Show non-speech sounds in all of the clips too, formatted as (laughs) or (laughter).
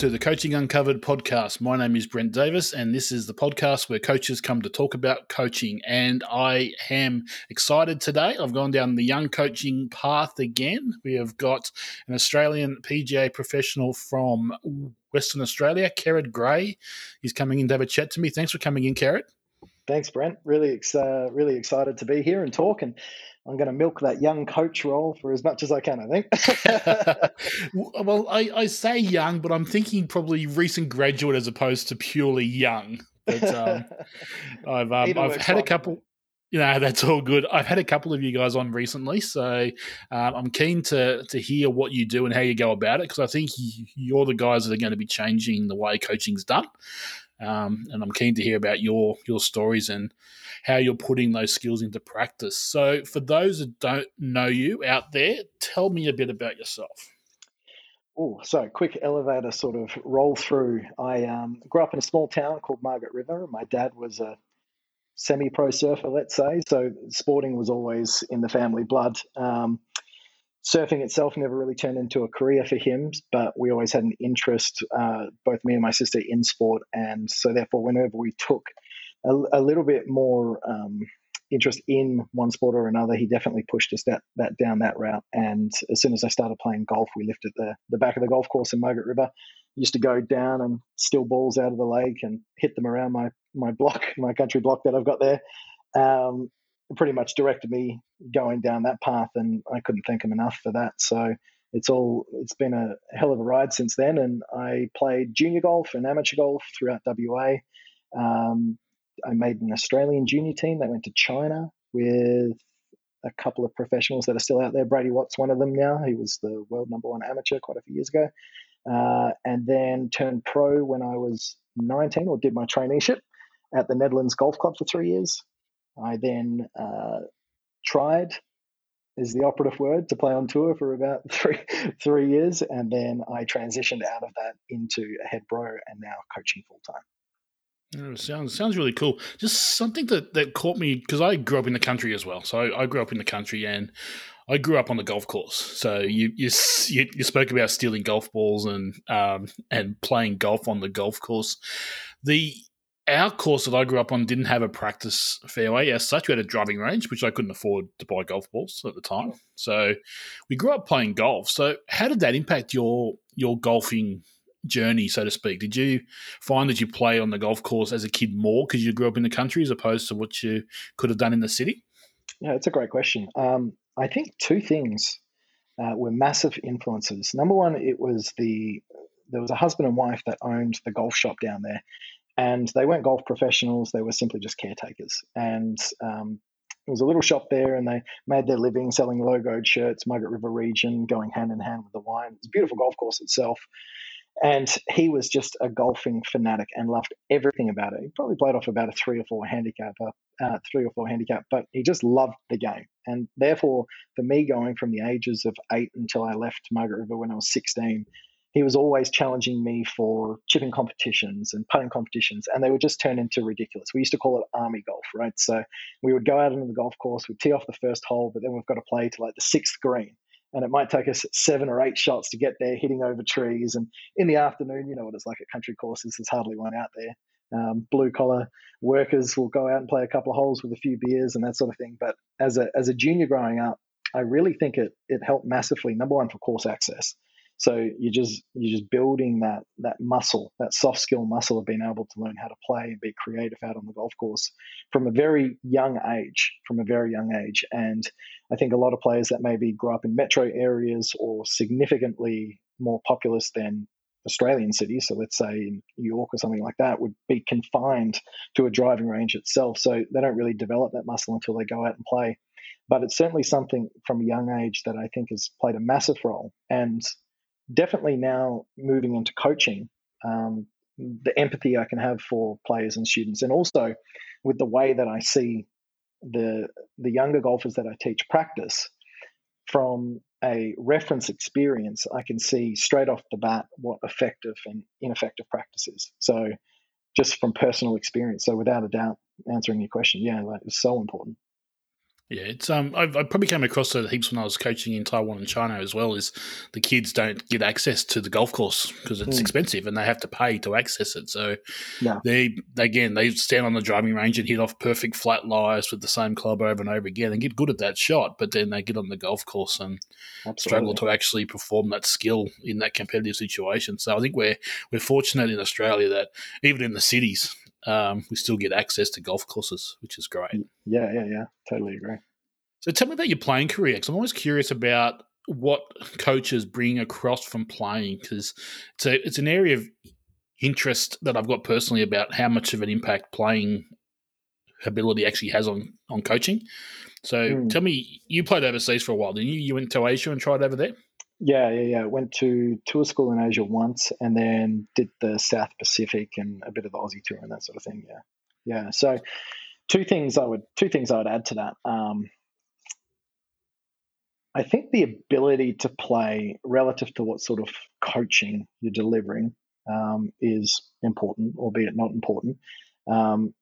to the Coaching Uncovered podcast. My name is Brent Davis, and this is the podcast where coaches come to talk about coaching. And I am excited today. I've gone down the young coaching path again. We have got an Australian PGA professional from Western Australia, Kerrod Gray. He's coming in to have a chat to me. Thanks for coming in, Kerrod. Thanks, Brent. Really, uh, really excited to be here and talk. And I'm going to milk that young coach role for as much as I can, I think. (laughs) well, I, I, say young, but I'm thinking probably recent graduate as opposed to purely young. But um, (laughs) I've, um, I've had a couple. You know, that's all good. I've had a couple of you guys on recently, so um, I'm keen to to hear what you do and how you go about it because I think you're the guys that are going to be changing the way coaching's done. Um, and I'm keen to hear about your your stories and how you're putting those skills into practice. So, for those that don't know you out there, tell me a bit about yourself. Oh, so quick elevator sort of roll through. I um, grew up in a small town called Margaret River. My dad was a semi-pro surfer, let's say, so sporting was always in the family blood. Um, surfing itself never really turned into a career for him, but we always had an interest, uh, both me and my sister, in sport. And so, therefore, whenever we took a, a little bit more um, interest in one sport or another, he definitely pushed us that, that down that route. And as soon as I started playing golf, we lived at the, the back of the golf course in Margaret River. Used to go down and steal balls out of the lake and hit them around my my block, (laughs) my country block that I've got there. Um, pretty much directed me going down that path, and I couldn't thank him enough for that. So it's all it's been a hell of a ride since then. And I played junior golf and amateur golf throughout WA. Um, I made an Australian junior team that went to China with a couple of professionals that are still out there. Brady Watt's one of them now. He was the world number one amateur quite a few years ago. Uh, and then turned pro when I was 19 or did my traineeship at the Nedlands Golf Club for three years. I then uh, tried is the operative word to play on tour for about (laughs) three three years, and then I transitioned out of that into a head pro and now coaching full time. Oh, sounds sounds really cool. Just something that, that caught me because I grew up in the country as well. So I, I, grew up in the country and I grew up on the golf course. So you you you, spoke about stealing golf balls and um, and playing golf on the golf course. The our course that I grew up on didn't have a practice fairway as such. We had a driving range, which I couldn't afford to buy golf balls at the time. So we grew up playing golf. So how did that impact your your golfing journey, so to speak? Did you find that you play on the golf course as a kid more because you grew up in the country as opposed to what you could have done in the city? Yeah, it's a great question. Um, I think two things uh, were massive influences. Number one, it was the there was a husband and wife that owned the golf shop down there, and they weren't golf professionals; they were simply just caretakers. And um, it was a little shop there, and they made their living selling logoed shirts, Margaret River region, going hand in hand with the wine. It's a beautiful golf course itself. And he was just a golfing fanatic and loved everything about it. He probably played off about a three or four handicap, uh, three or four handicap, but he just loved the game. And therefore, for me, going from the ages of eight until I left Margaret River when I was 16, he was always challenging me for chipping competitions and putting competitions, and they would just turn into ridiculous. We used to call it army golf, right? So we would go out into the golf course, we'd tee off the first hole, but then we've got to play to like the sixth green and it might take us seven or eight shots to get there, hitting over trees. And in the afternoon, you know what it's like at country courses. There's hardly one out there. Um, blue collar workers will go out and play a couple of holes with a few beers and that sort of thing. But as a as a junior growing up, I really think it it helped massively. Number one for course access. So you just you're just building that that muscle, that soft skill muscle of being able to learn how to play and be creative out on the golf course from a very young age, from a very young age. And I think a lot of players that maybe grew up in metro areas or significantly more populous than Australian cities, so let's say in New York or something like that, would be confined to a driving range itself. So they don't really develop that muscle until they go out and play. But it's certainly something from a young age that I think has played a massive role. And definitely now moving into coaching, um, the empathy I can have for players and students, and also with the way that I see the the younger golfers that I teach practice from a reference experience, I can see straight off the bat what effective and ineffective practice is. So, just from personal experience. So, without a doubt, answering your question, yeah, that is so important. Yeah, it's um, I've, I probably came across it heaps when I was coaching in Taiwan and China as well. Is the kids don't get access to the golf course because it's mm. expensive and they have to pay to access it. So yeah. they again they stand on the driving range and hit off perfect flat lies with the same club over and over again and get good at that shot, but then they get on the golf course and Absolutely. struggle to actually perform that skill in that competitive situation. So I think we're we're fortunate in Australia that even in the cities um, we still get access to golf courses, which is great. Yeah, yeah, yeah. Totally agree. So tell me about your playing career, because I'm always curious about what coaches bring across from playing, because it's a, it's an area of interest that I've got personally about how much of an impact playing ability actually has on on coaching. So mm. tell me, you played overseas for a while, didn't you? You went to Asia and tried over there. Yeah, yeah, yeah. Went to tour school in Asia once, and then did the South Pacific and a bit of the Aussie tour and that sort of thing. Yeah, yeah. So, two things I would two things I would add to that. Um, I think the ability to play relative to what sort of coaching you're delivering um, is important, albeit not important. Um,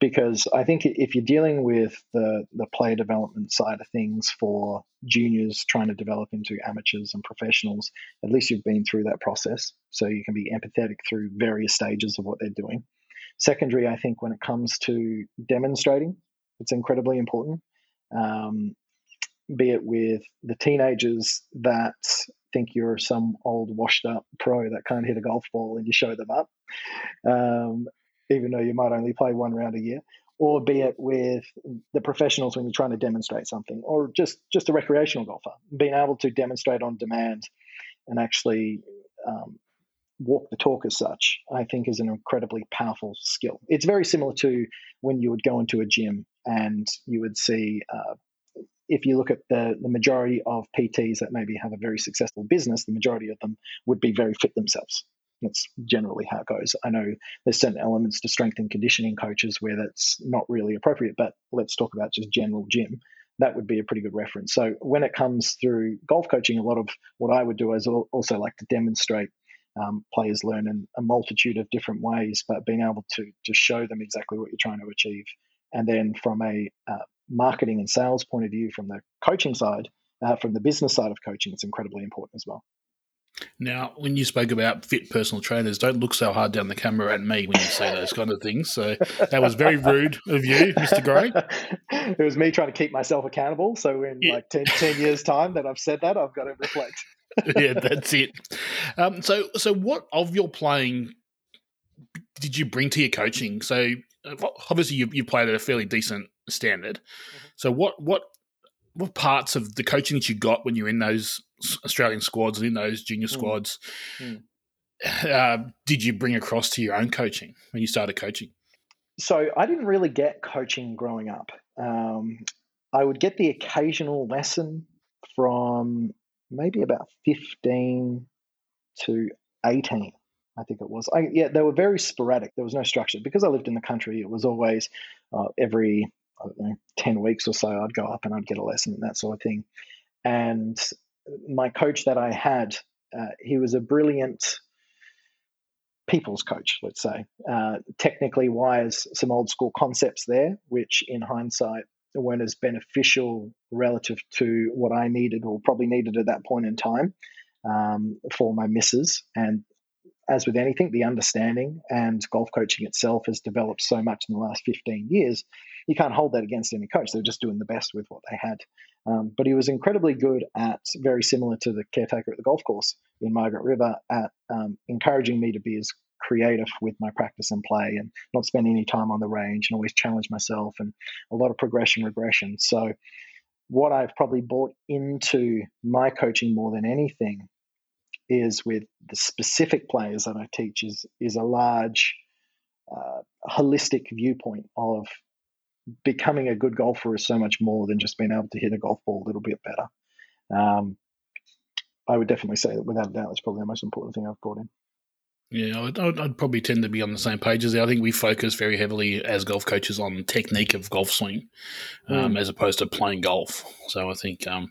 because I think if you're dealing with the, the player development side of things for juniors trying to develop into amateurs and professionals, at least you've been through that process. So you can be empathetic through various stages of what they're doing. Secondary, I think when it comes to demonstrating, it's incredibly important. Um, be it with the teenagers that think you're some old washed up pro that can't hit a golf ball and you show them up. Um, even though you might only play one round a year, or be it with the professionals when you're trying to demonstrate something, or just just a recreational golfer, being able to demonstrate on demand and actually um, walk the talk as such, I think is an incredibly powerful skill. It's very similar to when you would go into a gym and you would see. Uh, if you look at the, the majority of PTs that maybe have a very successful business, the majority of them would be very fit themselves. That's generally how it goes. I know there's certain elements to strength and conditioning coaches where that's not really appropriate, but let's talk about just general gym. That would be a pretty good reference. So when it comes through golf coaching, a lot of what I would do is also like to demonstrate um, players learn in a multitude of different ways, but being able to to show them exactly what you're trying to achieve, and then from a uh, marketing and sales point of view, from the coaching side, uh, from the business side of coaching, it's incredibly important as well. Now, when you spoke about fit personal trainers, don't look so hard down the camera at me when you say those kind of things. So that was very rude of you, Mr. Gray. (laughs) it was me trying to keep myself accountable. So in yeah. like 10, 10, years' time that I've said that, I've got to reflect. (laughs) (laughs) yeah, that's it. Um, so, so what of your playing did you bring to your coaching? So obviously you, you played at a fairly decent standard. Mm-hmm. So what what what parts of the coaching that you got when you were in those Australian squads and in those junior mm. squads mm. (sighs) Uh, did you bring across to your own coaching when you started coaching? So I didn't really get coaching growing up. Um, I would get the occasional lesson from maybe about 15 to 18, I think it was. I, yeah, they were very sporadic. There was no structure. Because I lived in the country, it was always uh, every I don't know, 10 weeks or so, I'd go up and I'd get a lesson and that sort of thing. And my coach that I had, uh, he was a brilliant people's coach, let's say. Uh, technically wise, some old school concepts there, which in hindsight weren't as beneficial relative to what I needed or probably needed at that point in time um, for my misses. And as with anything, the understanding and golf coaching itself has developed so much in the last 15 years. You can't hold that against any coach. They're just doing the best with what they had. Um, but he was incredibly good at, very similar to the caretaker at the golf course in Margaret River, at um, encouraging me to be as creative with my practice and play and not spend any time on the range and always challenge myself and a lot of progression regression. So, what I've probably brought into my coaching more than anything is with the specific players that I teach is is a large uh, holistic viewpoint of becoming a good golfer is so much more than just being able to hit a golf ball a little bit better. Um, I would definitely say that without a doubt, that's probably the most important thing I've brought in. Yeah, I'd, I'd, probably tend to be on the same page as. I think we focus very heavily as golf coaches on technique of golf swing, um, mm. as opposed to playing golf. So I think um,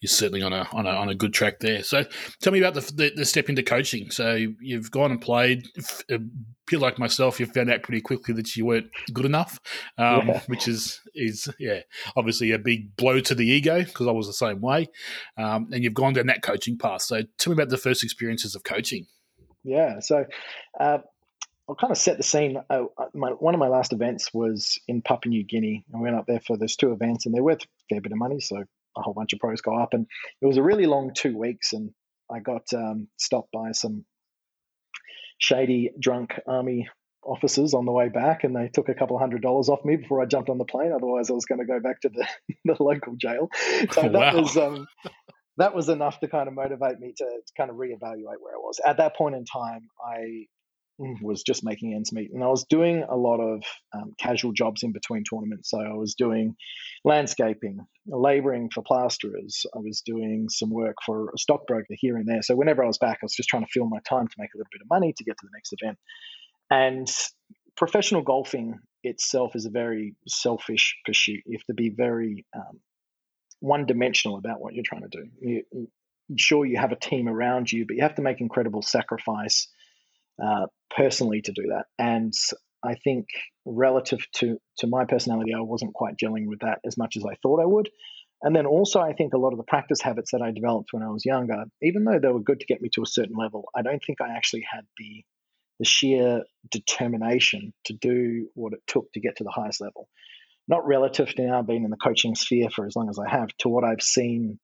you're certainly on a, on a on a good track there. So tell me about the, the, the step into coaching. So you've gone and played. A bit like myself, you found out pretty quickly that you weren't good enough, um, yeah. (laughs) which is is yeah obviously a big blow to the ego because I was the same way. Um, and you've gone down that coaching path. So tell me about the first experiences of coaching. Yeah. So uh, I'll kind of set the scene. Uh, uh, my, one of my last events was in Papua New Guinea. I went up there for those two events, and they're worth a fair bit of money. So a whole bunch of pros go up, and it was a really long two weeks. And I got um, stopped by some shady, drunk army officers on the way back, and they took a couple of hundred dollars off me before I jumped on the plane. Otherwise, I was going to go back to the, (laughs) the local jail. So wow. that was um, that was enough to kind of motivate me to, kind of reevaluate where I was. At that point in time, I mm, was just making ends meet. And I was doing a lot of um, casual jobs in between tournaments. So I was doing landscaping, laboring for plasterers. I was doing some work for a stockbroker here and there. So whenever I was back, I was just trying to fill my time to make a little bit of money to get to the next event. And professional golfing itself is a very selfish pursuit. You have to be very um, one dimensional about what you're trying to do. You, sure, you have a team around you, but you have to make incredible sacrifice uh, personally to do that. And I think relative to to my personality, I wasn't quite gelling with that as much as I thought I would. And then also, I think a lot of the practice habits that I developed when I was younger, even though they were good to get me to a certain level, I don't think I actually had the the sheer determination to do what it took to get to the highest level not relative to now being in the coaching sphere for as long as I have, to what I've seen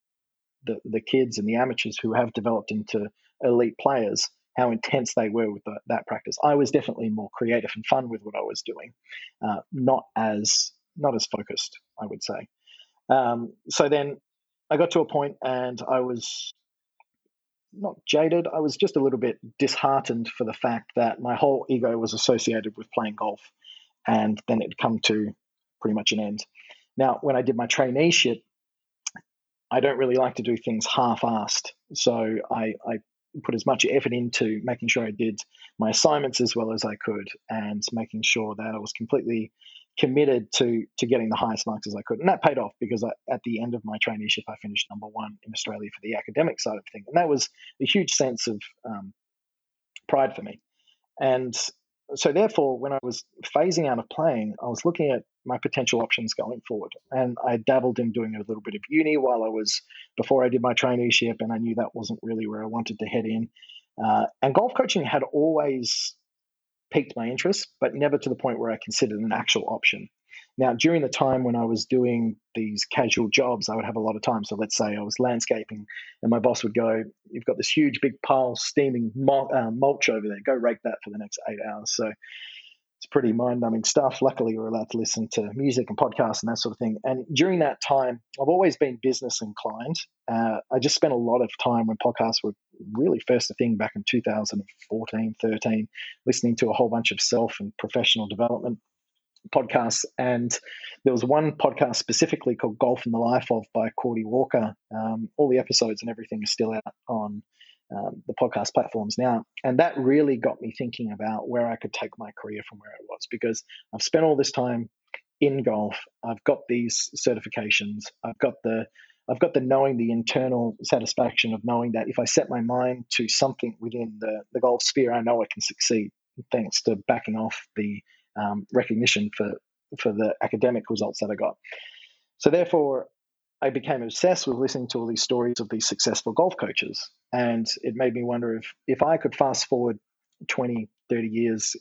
the, the kids and the amateurs who have developed into elite players, how intense they were with the, that practice. I was definitely more creative and fun with what I was doing, uh, not as not as focused, I would say. Um, so then I got to a point and I was not jaded. I was just a little bit disheartened for the fact that my whole ego was associated with playing golf, and then it'd come to pretty much an end. Now, when I did my traineeship, I don't really like to do things half-assed, so I, I put as much effort into making sure I did my assignments as well as I could, and making sure that I was completely committed to to getting the highest marks as I could, and that paid off because I, at the end of my traineeship, I finished number one in Australia for the academic side of things, and that was a huge sense of um, pride for me. And so therefore, when I was phasing out of playing, I was looking at my potential options going forward. And I dabbled in doing a little bit of uni while I was before I did my traineeship, and I knew that wasn't really where I wanted to head in. Uh, and golf coaching had always piqued my interest, but never to the point where I considered an actual option. Now, during the time when I was doing these casual jobs, I would have a lot of time. So let's say I was landscaping, and my boss would go, "You've got this huge big pile steaming uh, mulch over there. Go rake that for the next eight hours." So it's pretty mind-numbing stuff. Luckily, we're allowed to listen to music and podcasts and that sort of thing. And during that time, I've always been business inclined. Uh, I just spent a lot of time when podcasts were really first a thing back in 2014, 13, listening to a whole bunch of self and professional development podcasts, and there was one podcast specifically called "Golf in the Life of" by Cordy Walker. Um, all the episodes and everything is still out on um, the podcast platforms now, and that really got me thinking about where I could take my career from where I was because I've spent all this time in golf. I've got these certifications. I've got the I've got the knowing, the internal satisfaction of knowing that if I set my mind to something within the, the golf sphere, I know I can succeed thanks to backing off the um, recognition for for the academic results that I got. So therefore, I became obsessed with listening to all these stories of these successful golf coaches, and it made me wonder if if I could fast forward 20, 30 years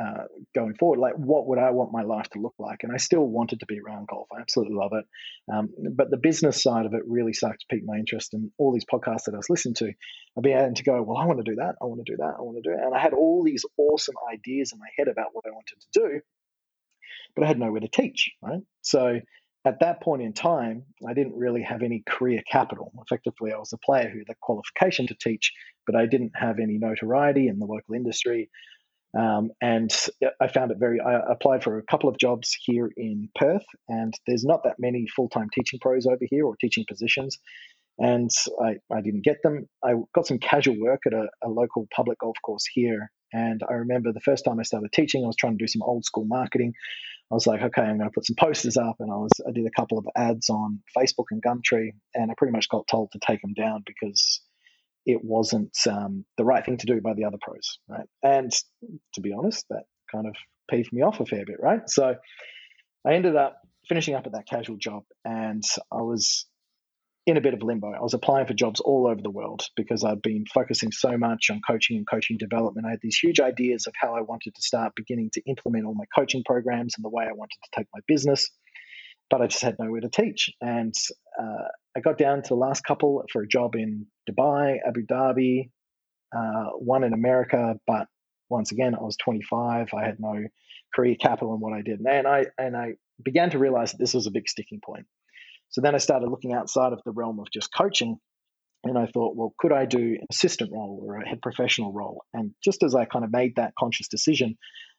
uh, going forward, like what would I want my life to look like? And I still wanted to be around golf. I absolutely love it. Um, but the business side of it really started to pique my interest. And all these podcasts that I was listening to, I'd be able to go, well, I want to do that. I want to do that. I want to do it. And I had all these awesome ideas in my head about what I wanted to do, but I had nowhere to teach, right? So at that point in time, I didn't really have any career capital. Effectively, I was a player who had the qualification to teach, but I didn't have any notoriety in the local industry. Um, and I found it very, I applied for a couple of jobs here in Perth, and there's not that many full time teaching pros over here or teaching positions. and I, I didn't get them. I got some casual work at a, a local public golf course here. And I remember the first time I started teaching, I was trying to do some old school marketing. I was like, okay, I'm going to put some posters up, and I was I did a couple of ads on Facebook and Gumtree, and I pretty much got told to take them down because it wasn't um, the right thing to do by the other pros, right? And to be honest, that kind of peeved me off a fair bit, right? So I ended up finishing up at that casual job, and I was in a bit of limbo. I was applying for jobs all over the world because I'd been focusing so much on coaching and coaching development. I had these huge ideas of how I wanted to start beginning to implement all my coaching programs and the way I wanted to take my business, but I just had nowhere to teach. And uh, I got down to the last couple for a job in Dubai, Abu Dhabi, uh, one in America, but once again, I was 25. I had no career capital in what I did, and I and I began to realize that this was a big sticking point. So then I started looking outside of the realm of just coaching. And I thought, well, could I do an assistant role or a head professional role? And just as I kind of made that conscious decision,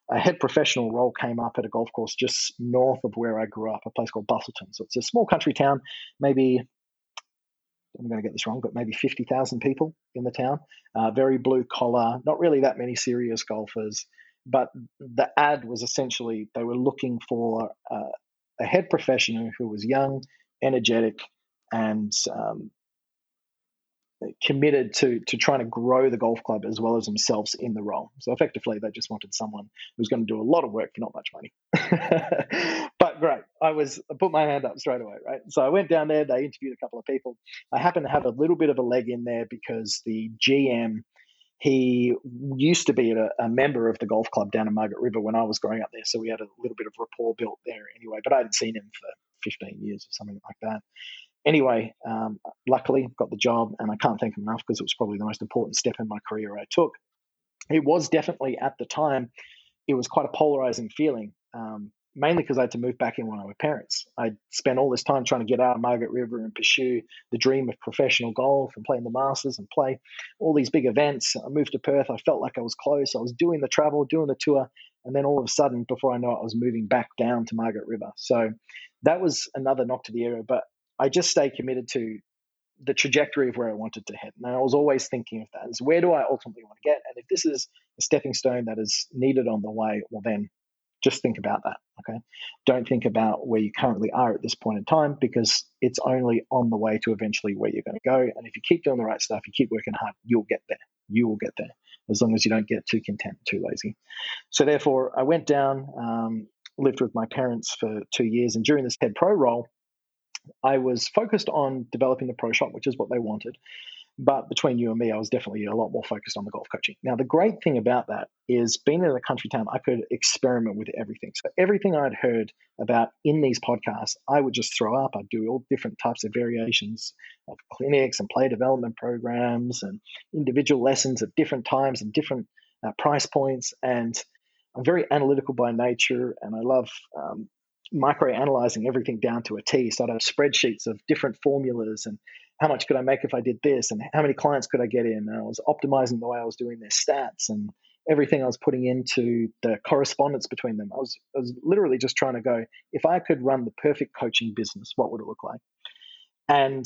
a head professional role came up at a golf course just north of where I grew up, a place called Busselton. So it's a small country town, maybe, I'm going to get this wrong, but maybe 50,000 people in the town. Uh, very blue collar, not really that many serious golfers. But the ad was essentially they were looking for uh, a head professional who was young, energetic, and um, committed to to trying to grow the golf club as well as themselves in the role. So effectively, they just wanted someone who was going to do a lot of work for not much money. (laughs) but great, I was I put my hand up straight away, right? So I went down there. They interviewed a couple of people. I happened to have a little bit of a leg in there because the GM. He used to be a, a member of the golf club down in Margaret River when I was growing up there, so we had a little bit of rapport built there anyway. But I hadn't seen him for 15 years or something like that. Anyway, um, luckily got the job, and I can't thank him enough because it was probably the most important step in my career I took. It was definitely at the time, it was quite a polarizing feeling, um, mainly because I had to move back in with my parents. I spent all this time trying to get out of Margaret River and pursue the dream of professional golf and playing the Masters and play all these big events. I moved to Perth. I felt like I was close. I was doing the travel, doing the tour, and then all of a sudden, before I know it, I was moving back down to Margaret River. So that was another knock to the area. But I just stay committed to the trajectory of where I wanted to head. And I was always thinking of that is where do I ultimately want to get? And if this is a stepping stone that is needed on the way, well, then just think about that. Okay. Don't think about where you currently are at this point in time because it's only on the way to eventually where you're going to go. And if you keep doing the right stuff, you keep working hard, you'll get there. You will get there as long as you don't get too content, too lazy. So therefore, I went down, um, lived with my parents for two years, and during this head pro role, I was focused on developing the pro shop, which is what they wanted. But between you and me, I was definitely a lot more focused on the golf coaching. Now, the great thing about that is being in a country town, I could experiment with everything. So, everything I'd heard about in these podcasts, I would just throw up. I'd do all different types of variations of clinics and play development programs and individual lessons at different times and different uh, price points. And I'm very analytical by nature, and I love um, micro analyzing everything down to a T. So I'd have spreadsheets of different formulas and how much could I make if I did this, and how many clients could I get in. And I was optimizing the way I was doing their stats and everything I was putting into the correspondence between them. I was, I was literally just trying to go, if I could run the perfect coaching business, what would it look like? And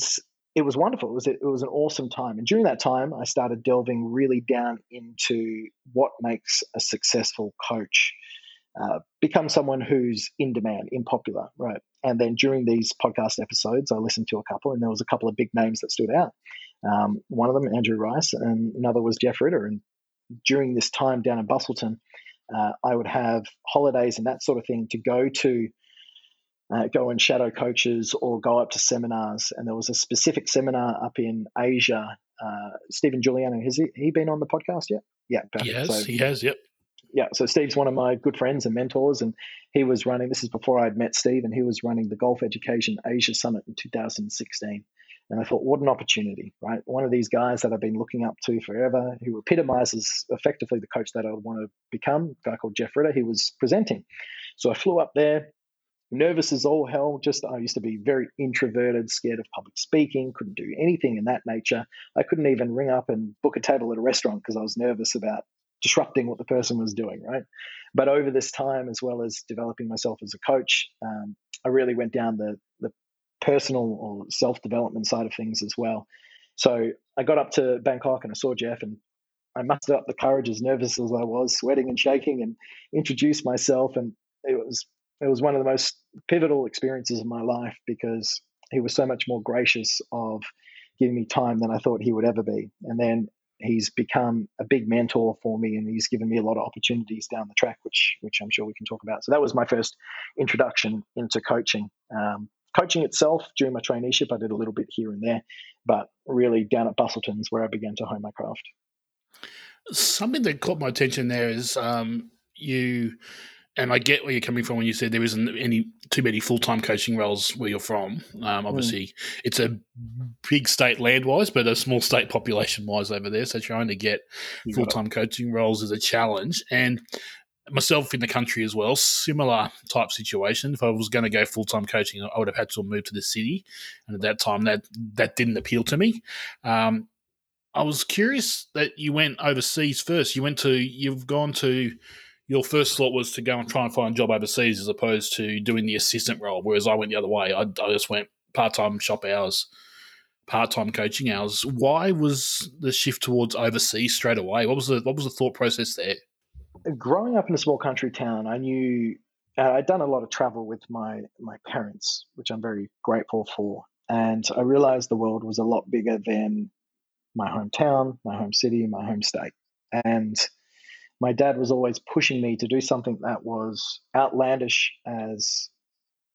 it was wonderful. It was, it was an awesome time. And during that time, I started delving really down into what makes a successful coach. Uh, become someone who's in demand, in popular, right? And then during these podcast episodes, I listened to a couple, and there was a couple of big names that stood out. Um, one of them, Andrew Rice, and another was Jeff Ritter. And during this time down in Busselton, uh, I would have holidays and that sort of thing to go to, uh, go and shadow coaches or go up to seminars. And there was a specific seminar up in Asia. Uh, Stephen Giuliano, has he, he been on the podcast yet? Yeah, perfect. Yes, so, he has. Yep yeah, so Steve's one of my good friends and mentors, and he was running. This is before I'd met Steve, and he was running the Golf Education Asia Summit in 2016. And I thought, what an opportunity, right? One of these guys that I've been looking up to forever, who epitomizes effectively the coach that I want to become, a guy called Jeff Ritter, he was presenting. So I flew up there, nervous as all hell. Just I used to be very introverted, scared of public speaking, couldn't do anything in that nature. I couldn't even ring up and book a table at a restaurant because I was nervous about disrupting what the person was doing, right? But over this time, as well as developing myself as a coach, um, I really went down the, the personal or self development side of things as well. So I got up to Bangkok and I saw Jeff and I mustered up the courage, as nervous as I was, sweating and shaking, and introduced myself. And it was it was one of the most pivotal experiences of my life because he was so much more gracious of giving me time than I thought he would ever be. And then he's become a big mentor for me and he's given me a lot of opportunities down the track which which i'm sure we can talk about. So that was my first introduction into coaching. Um, coaching itself during my traineeship i did a little bit here and there but really down at Busselton's where i began to hone my craft. Something that caught my attention there is um, you and I get where you're coming from when you said there isn't any too many full time coaching roles where you're from. Um, hmm. obviously, mm. it's a big state land wise, but a small state population wise over there. So trying to get full time coaching roles is a challenge. And myself in the country as well, similar type situation. If I was going to go full time coaching, I would have had to move to the city, and at that time, that that didn't appeal to me. Um, I was curious that you went overseas first. You went to, you've gone to your first thought was to go and try and find a job overseas as opposed to doing the assistant role, whereas I went the other way. I, I just went part time shop hours, part time coaching hours. Why was the shift towards overseas straight away? What was the what was the thought process there? Growing up in a small country town, I knew I'd done a lot of travel with my my parents, which I'm very grateful for, and I realized the world was a lot bigger than my hometown, my home city, my home state, and my dad was always pushing me to do something that was outlandish as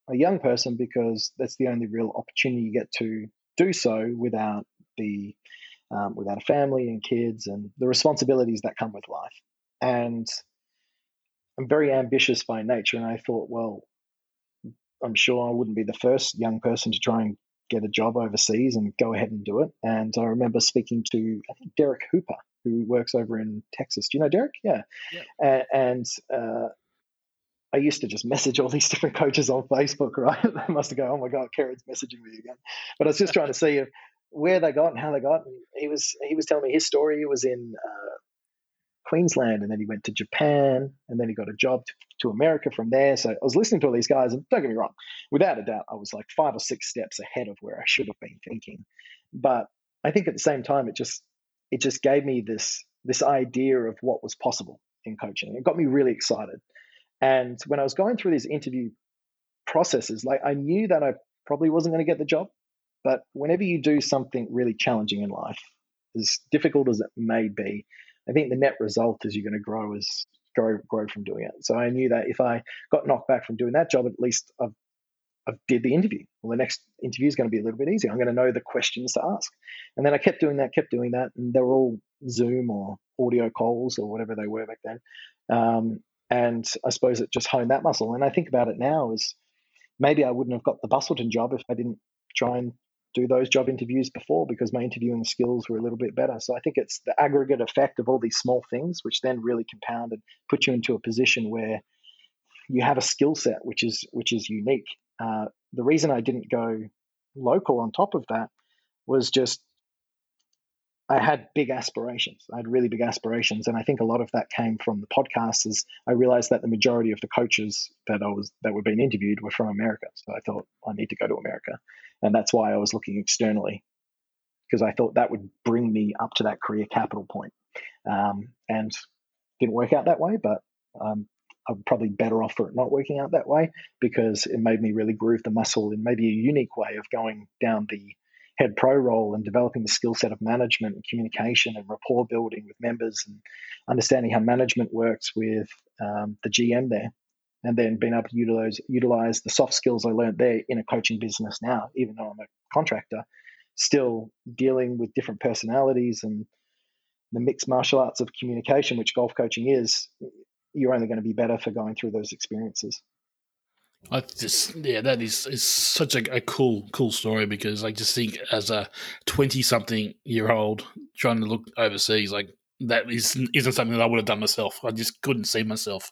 a young person because that's the only real opportunity you get to do so without the um, without a family and kids and the responsibilities that come with life. And I'm very ambitious by nature, and I thought, well, I'm sure I wouldn't be the first young person to try and get a job overseas and go ahead and do it. And I remember speaking to I think Derek Hooper, who works over in Texas. Do you know Derek? Yeah. yeah. And, uh, I used to just (laughs) message all these different coaches on Facebook, right? (laughs) they must have go, oh my God, Karen's messaging me again. But I was just trying to see where they got and how they got. And he was he was telling me his story. He was in uh, Queensland and then he went to Japan and then he got a job to, to, America from there. So I was listening to all these guys and don't get me wrong, without a doubt, I was like five or six steps ahead of where I should have been thinking. But I think at the same time, it just it just gave me this this idea of what was possible in coaching. It got me really excited. And when I was going through these interview processes, like I knew that I probably wasn't going to get the job, but whenever you do something really challenging in life, as difficult as it may be, I think the net result is you're going to grow as grow grow from doing it. So I knew that if I got knocked back from doing that job, at least I've I did the interview. Well, the next interview is going to be a little bit easier. I'm going to know the questions to ask. And then I kept doing that, kept doing that. And they were all Zoom or audio calls or whatever they were back then. Um, and I suppose it just honed that muscle. And I think about it now as maybe I wouldn't have got the Busselton job if I didn't try and do those job interviews before because my interviewing skills were a little bit better. So I think it's the aggregate effect of all these small things, which then really compound and put you into a position where you have a skill set which is which is unique uh, the reason I didn't go local on top of that was just I had big aspirations. I had really big aspirations, and I think a lot of that came from the podcast. As I realized that the majority of the coaches that I was that were being interviewed were from America, so I thought I need to go to America, and that's why I was looking externally because I thought that would bring me up to that career capital point. Um, and didn't work out that way, but um, I'm probably better off for it not working out that way because it made me really groove the muscle in maybe a unique way of going down the head pro role and developing the skill set of management and communication and rapport building with members and understanding how management works with um, the GM there. And then being able to utilize utilize the soft skills I learned there in a coaching business now, even though I'm a contractor, still dealing with different personalities and the mixed martial arts of communication, which golf coaching is, you're only going to be better for going through those experiences. I just yeah, that is is such a, a, cool cool story because I just think as a twenty something year old trying to look overseas, like that is isn't something that I would have done myself. I just couldn't see myself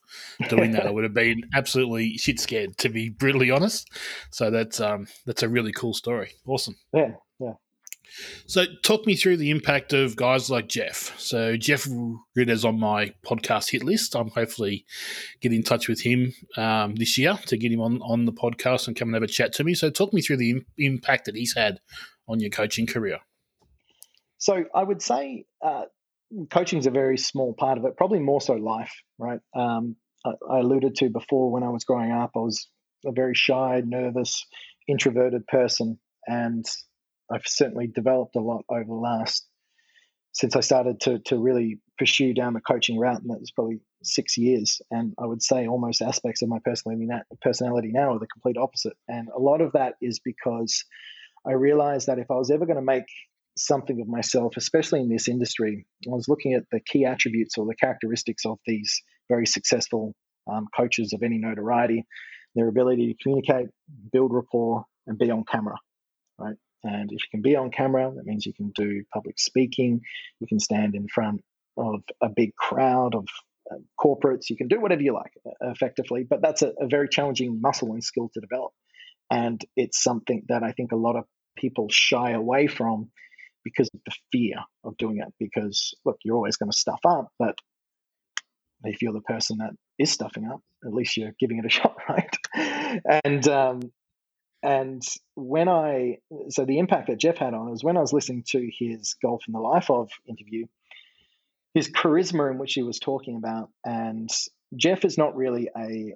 doing that. I would have been (laughs) absolutely shit scared, to be brutally honest. So that's um that's a really cool story. Awesome. Yeah, yeah. So, talk me through the impact of guys like Jeff. So, Jeff Ritter's on my podcast hit list. I'm hopefully get in touch with him um, this year to get him on, on the podcast and come and have a chat to me. So, talk me through the Im- impact that he's had on your coaching career. So, I would say uh, coaching is a very small part of it, probably more so life, right? Um, I, I alluded to before when I was growing up, I was a very shy, nervous, introverted person. And I've certainly developed a lot over the last since I started to to really pursue down the coaching route, and that was probably six years. And I would say almost aspects of my personality now, are the complete opposite. And a lot of that is because I realized that if I was ever going to make something of myself, especially in this industry, I was looking at the key attributes or the characteristics of these very successful um, coaches of any notoriety, their ability to communicate, build rapport, and be on camera, right? And if you can be on camera, that means you can do public speaking, you can stand in front of a big crowd of uh, corporates, you can do whatever you like effectively, but that's a, a very challenging muscle and skill to develop. And it's something that I think a lot of people shy away from because of the fear of doing it. Because, look, you're always going to stuff up, but if you're the person that is stuffing up, at least you're giving it a (laughs) shot, right? And um, and when I, so the impact that Jeff had on was when I was listening to his Golf in the Life of interview, his charisma in which he was talking about. And Jeff is not really a,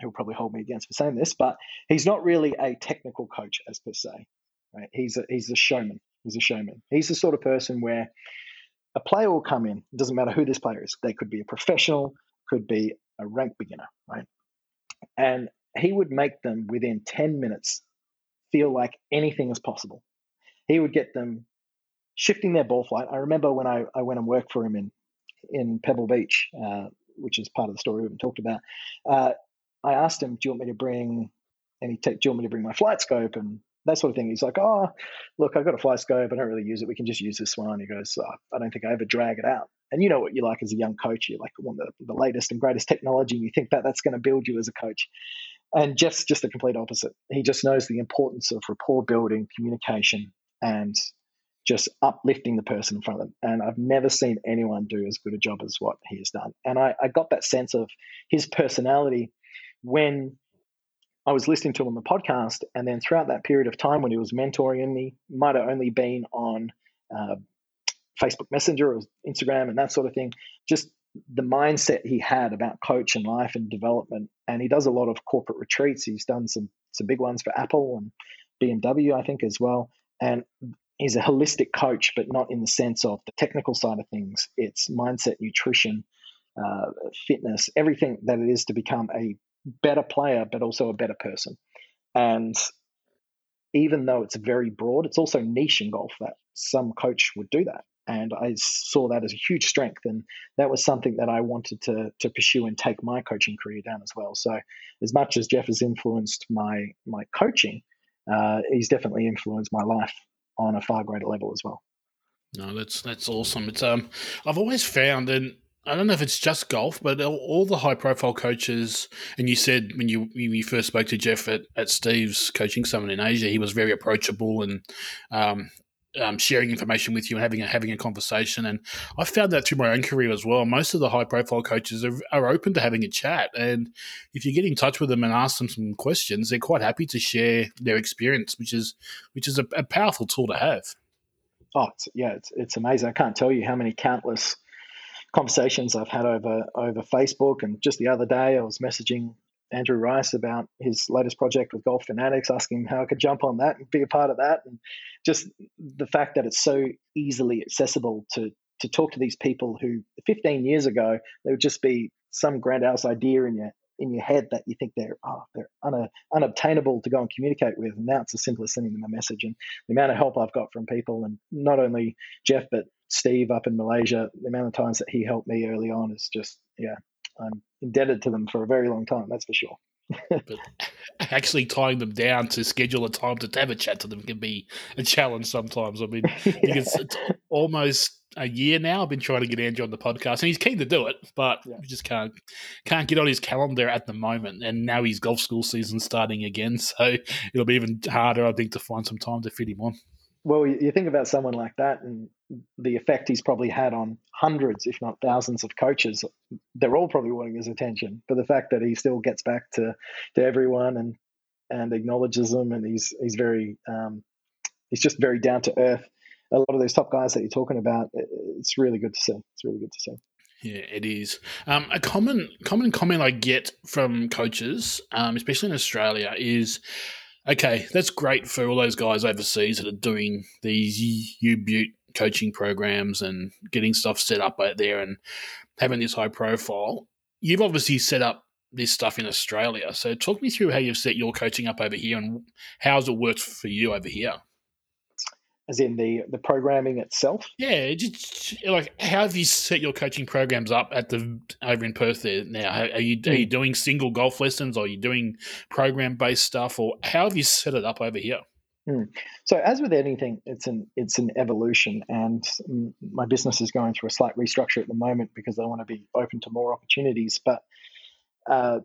he'll probably hold me against for saying this, but he's not really a technical coach as per se. Right? He's a, he's a showman. He's a showman. He's the sort of person where a player will come in. It doesn't matter who this player is. They could be a professional, could be a rank beginner, right? And he would make them within 10 minutes feel like anything is possible. He would get them shifting their ball flight. I remember when I, I went and worked for him in, in Pebble Beach, uh, which is part of the story we haven't talked about. Uh, I asked him, Do you want me to bring any? Do you want me to bring my FlightScope and that sort of thing? He's like, Oh, look, I've got a FlightScope. I don't really use it. We can just use this one. He goes, oh, I don't think I ever drag it out. And you know what you like as a young coach. You like want the, the latest and greatest technology. And you think that that's going to build you as a coach. And Jeff's just the complete opposite. He just knows the importance of rapport building, communication, and just uplifting the person in front of them. And I've never seen anyone do as good a job as what he has done. And I, I got that sense of his personality when I was listening to him on the podcast. And then throughout that period of time when he was mentoring me, might have only been on uh, Facebook Messenger or Instagram and that sort of thing, just the mindset he had about coach and life and development. And he does a lot of corporate retreats. He's done some some big ones for Apple and BMW, I think, as well. And he's a holistic coach, but not in the sense of the technical side of things. It's mindset, nutrition, uh, fitness, everything that it is to become a better player, but also a better person. And even though it's very broad, it's also niche in golf that some coach would do that and I saw that as a huge strength, and that was something that I wanted to to pursue and take my coaching career down as well. So, as much as Jeff has influenced my my coaching, uh, he's definitely influenced my life on a far greater level as well. No, that's that's awesome. It's um, I've always found, and I don't know if it's just golf, but all, the high profile coaches, and you said when you when you first spoke to Jeff at, at Steve's coaching summit in Asia, he was very approachable and um, um, sharing information with you and having a, having a conversation. And I found that through my own career as well. Most of the high profile coaches are, are open to having a chat. And if you get in touch with them and ask them some questions, they're quite happy to share their experience, which is which is a, a powerful tool to have. Oh, it's, yeah, it's, it's amazing. I can't tell you how many countless conversations I've had over over Facebook. And just the other day, I was messaging Andrew Rice about his latest project with Golf Fanatics, asking him how I could jump on that and be a part of that. And just the fact that it's so easily accessible to to talk to these people who 15 years ago there would just be some grandiose idea in your in your head that you think they're oh, they're una, unobtainable to go and communicate with. And now it's as simple as sending them a message. And the amount of help I've got from people, and not only Jeff but Steve up in Malaysia, the amount of times that he helped me early on is just yeah I'm indebted to them for a very long time. That's for sure. (laughs) but actually tying them down to schedule a time to have a chat to them can be a challenge sometimes. I mean, (laughs) yeah. it's, it's, almost a year now. I've been trying to get Andrew on the podcast, and he's keen to do it, but yeah. we just can't can't get on his calendar at the moment. And now his golf school season starting again, (laughs) so it'll be even harder, I think, to find some time to fit him on. Well, you think about someone like that and the effect he's probably had on hundreds, if not thousands, of coaches. They're all probably wanting his attention. But the fact that he still gets back to, to everyone and and acknowledges them, and he's he's very um, he's just very down to earth. A lot of those top guys that you're talking about, it's really good to see. It's really good to see. Yeah, it is. Um, a common common comment I get from coaches, um, especially in Australia, is okay, that's great for all those guys overseas that are doing these U Butte coaching programs and getting stuff set up out there and having this high profile. You've obviously set up this stuff in Australia. So talk me through how you've set your coaching up over here and how's it worked for you over here as in the the programming itself. Yeah, just like how have you set your coaching programs up at the over in Perth there now? Are you are you hmm. doing single golf lessons? Or are you doing program based stuff, or how have you set it up over here? Mm. So, as with anything, it's an it's an evolution, and my business is going through a slight restructure at the moment because I want to be open to more opportunities. But uh,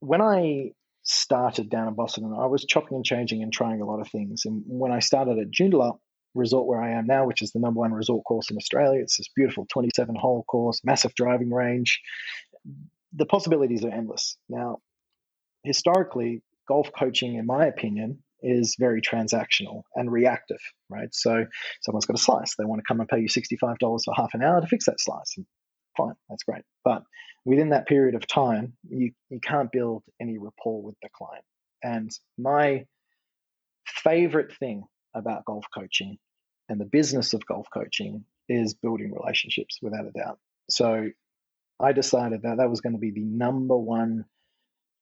when I started down in Busselton, I was chopping and changing and trying a lot of things. And when I started at Joondalup Resort, where I am now, which is the number one resort course in Australia, it's this beautiful 27 hole course, massive driving range. The possibilities are endless. Now, historically, golf coaching, in my opinion, is very transactional and reactive, right? So someone's got a slice. They want to come and pay you $65 for half an hour to fix that slice. Fine, that's great. But within that period of time, you, you can't build any rapport with the client. And my favorite thing about golf coaching and the business of golf coaching is building relationships without a doubt. So I decided that that was going to be the number one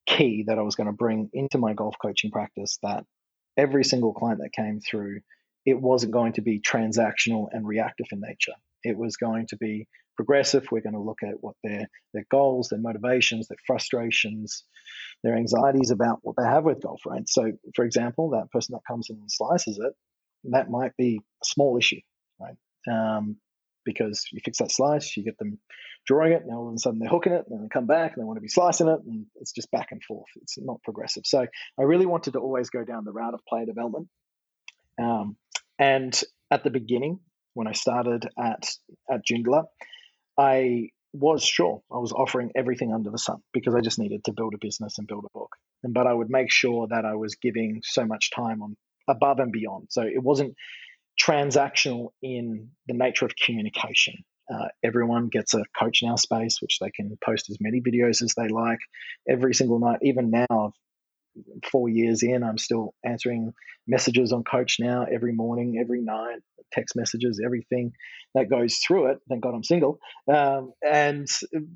key that I was going to bring into my golf coaching practice that every single client that came through, it wasn't going to be transactional and reactive in nature. It was going to be progressive. We're going to look at what their their goals, their motivations, their frustrations, their anxieties about what they have with golf. Right. So, for example, that person that comes in and slices it, that might be a small issue, right? Um, because you fix that slice, you get them drawing it, and all of a sudden they're hooking it, and then they come back and they want to be slicing it, and it's just back and forth. It's not progressive. So I really wanted to always go down the route of player development. Um, and at the beginning, when I started at at Joondalup, I was sure I was offering everything under the sun because I just needed to build a business and build a book. And but I would make sure that I was giving so much time on above and beyond. So it wasn't transactional in the nature of communication. Uh, everyone gets a CoachNow space, which they can post as many videos as they like every single night. Even now, four years in, I'm still answering messages on CoachNow every morning, every night, text messages, everything that goes through it. Thank God I'm single, um, and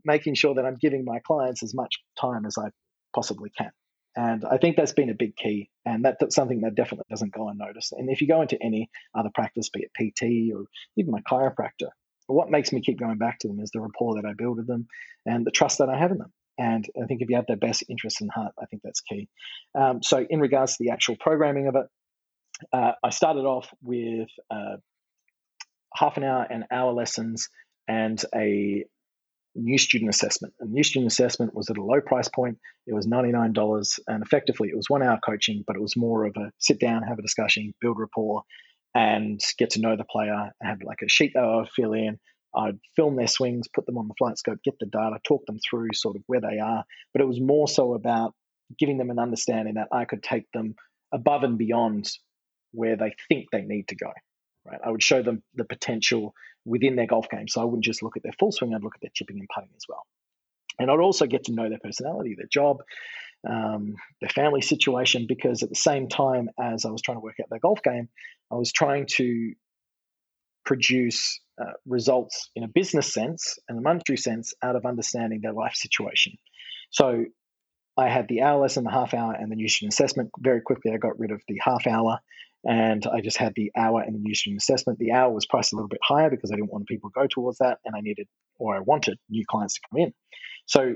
making sure that I'm giving my clients as much time as I possibly can. And I think that's been a big key, and that, that's something that definitely doesn't go unnoticed. And if you go into any other practice, be it PT or even my chiropractor, what makes me keep going back to them is the rapport that I build with them and the trust that I have in them. And I think if you have their best interest in heart, I think that's key. Um, so, in regards to the actual programming of it, uh, I started off with uh, half an hour and hour lessons and a new student assessment. And new student assessment was at a low price point. It was $99. And effectively, it was one hour coaching, but it was more of a sit down, have a discussion, build rapport, and get to know the player. I had like a sheet that I would fill in. I'd film their swings, put them on the FlightScope, get the data, talk them through sort of where they are. But it was more so about giving them an understanding that I could take them above and beyond where they think they need to go. Right? I would show them the potential within their golf game. So I wouldn't just look at their full swing, I'd look at their chipping and putting as well. And I'd also get to know their personality, their job, um, their family situation, because at the same time as I was trying to work out their golf game, I was trying to produce uh, results in a business sense and a monetary sense out of understanding their life situation. So I had the hour lesson, the half hour, and the new student assessment. Very quickly, I got rid of the half hour and I just had the hour and the new student assessment. The hour was priced a little bit higher because I didn't want people to go towards that, and I needed or I wanted new clients to come in. So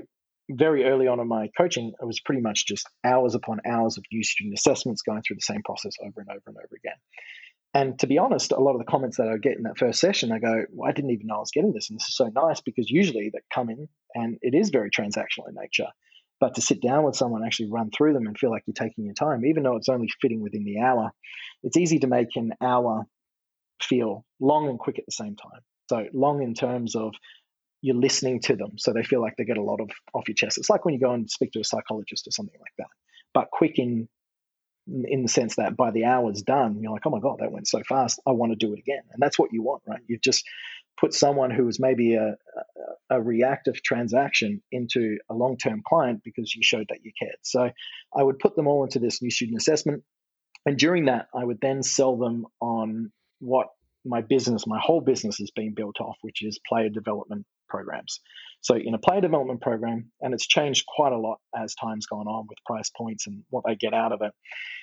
very early on in my coaching, it was pretty much just hours upon hours of new student assessments going through the same process over and over and over again. And to be honest, a lot of the comments that I get in that first session, I go, well, I didn't even know I was getting this. And this is so nice because usually they come in and it is very transactional in nature. But to sit down with someone, actually run through them and feel like you're taking your time, even though it's only fitting within the hour, it's easy to make an hour feel long and quick at the same time. So long in terms of you're listening to them, so they feel like they get a lot of off your chest. It's like when you go and speak to a psychologist or something like that, but quick in in the sense that by the hour's done, you're like, oh my god, that went so fast. I want to do it again, and that's what you want, right? You've just put someone who was maybe a, a, reactive transaction into a long term client because you showed that you cared. So I would put them all into this new student assessment. And during that, I would then sell them on what my business, my whole business is being built off, which is player development programs. So in a player development program, and it's changed quite a lot as time's gone on with price points and what they get out of it.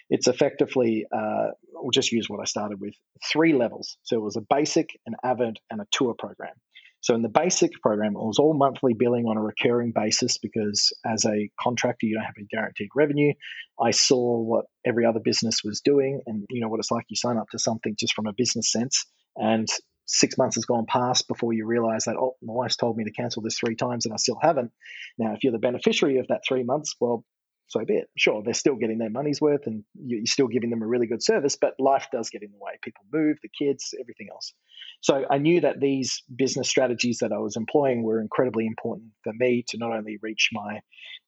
It's effectively, uh, we'll just use what I started with, three levels. So it was a basic, an avid, and a tour program. So in the basic program, it was all monthly billing on a recurring basis because as a contractor, you don't have a guaranteed revenue. I saw what every other business was doing, and you know what it's like. You sign up to something just from a business sense, and six months has gone past before you realize that, oh, my wife's told me to cancel this three times and I still haven't. Now, if you're the beneficiary of that three months, well, so be it. Sure, they're still getting their money's worth and you're still giving them a really good service, but life does get in the way. People move, the kids, everything else. So I knew that these business strategies that I was employing were incredibly important for me to not only reach my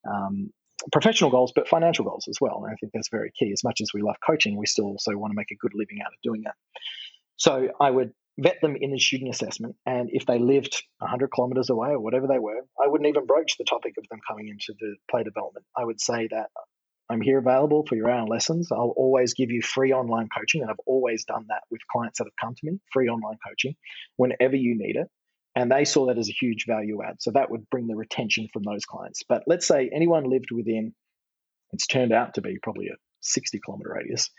um, professional goals, but financial goals as well. And I think that's very key. As much as we love coaching, we still also want to make a good living out of doing it. So I would vet them in the student assessment. And if they lived 100 kilometers away or whatever they were, I wouldn't even broach the topic of them coming into the play development. I would say that I'm here available for your own lessons. I'll always give you free online coaching. And I've always done that with clients that have come to me free online coaching whenever you need it. And they saw that as a huge value add. So that would bring the retention from those clients. But let's say anyone lived within, it's turned out to be probably a 60 kilometer radius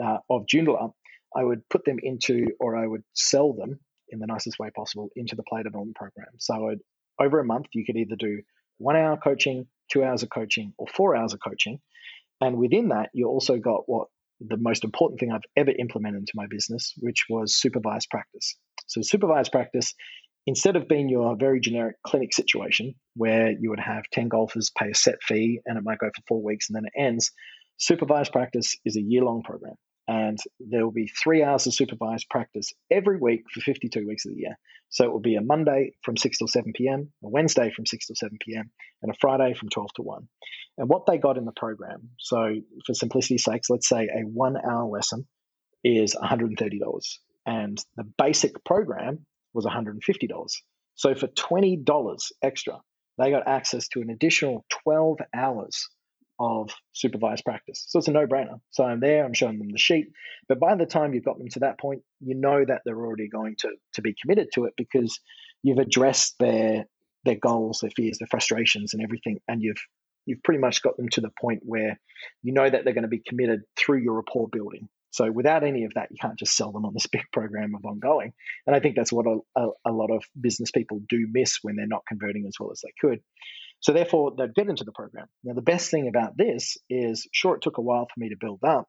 uh, of Joondalup I would put them into, or I would sell them in the nicest way possible into the play development program. So I'd, over a month, you could either do one hour coaching, two hours of coaching, or four hours of coaching. And within that, you also got what the most important thing I've ever implemented into my business, which was supervised practice. So, supervised practice, instead of being your very generic clinic situation where you would have 10 golfers pay a set fee and it might go for four weeks and then it ends, supervised practice is a year long program and there will be three hours of supervised practice every week for 52 weeks of the year. So it will be a Monday from 6 till 7 p.m., a Wednesday from 6 till 7 p.m., and a Friday from 12 to 1. And what they got in the program, so for simplicity's sakes, let's say a one hour lesson is $130, and the basic program was $150. So for $20 extra, they got access to an additional 12 hours of supervised practice. So it's a no brainer. So I'm there, I'm showing them the sheet. But by the time you've got them to that point, you know that they're already going to, to be committed to it because you've addressed their their goals, their fears, their frustrations and everything. And you've you've pretty much got them to the point where you know that they're going to be committed through your rapport building. So without any of that, you can't just sell them on this big (laughs) program of ongoing. And I think that's what a, a, a lot of business people do miss when they're not converting as well as they could. So therefore, they'd get into the program. Now, the best thing about this is, sure, it took a while for me to build up.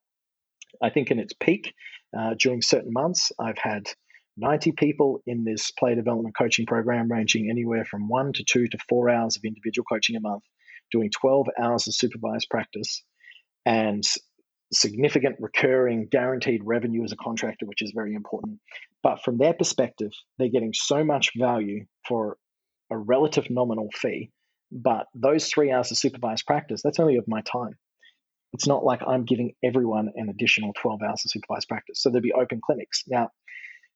I think in its peak, uh, during certain months, I've had 90 people in this play development coaching program, ranging anywhere from one to two to four hours of individual coaching a month, doing 12 hours of supervised practice, and significant recurring guaranteed revenue as a contractor, which is very important. But from their perspective, they're getting so much value for a relative nominal fee but those three hours of supervised practice, that's only of my time. It's not like I'm giving everyone an additional 12 hours of supervised practice. So there'd be open clinics. Now,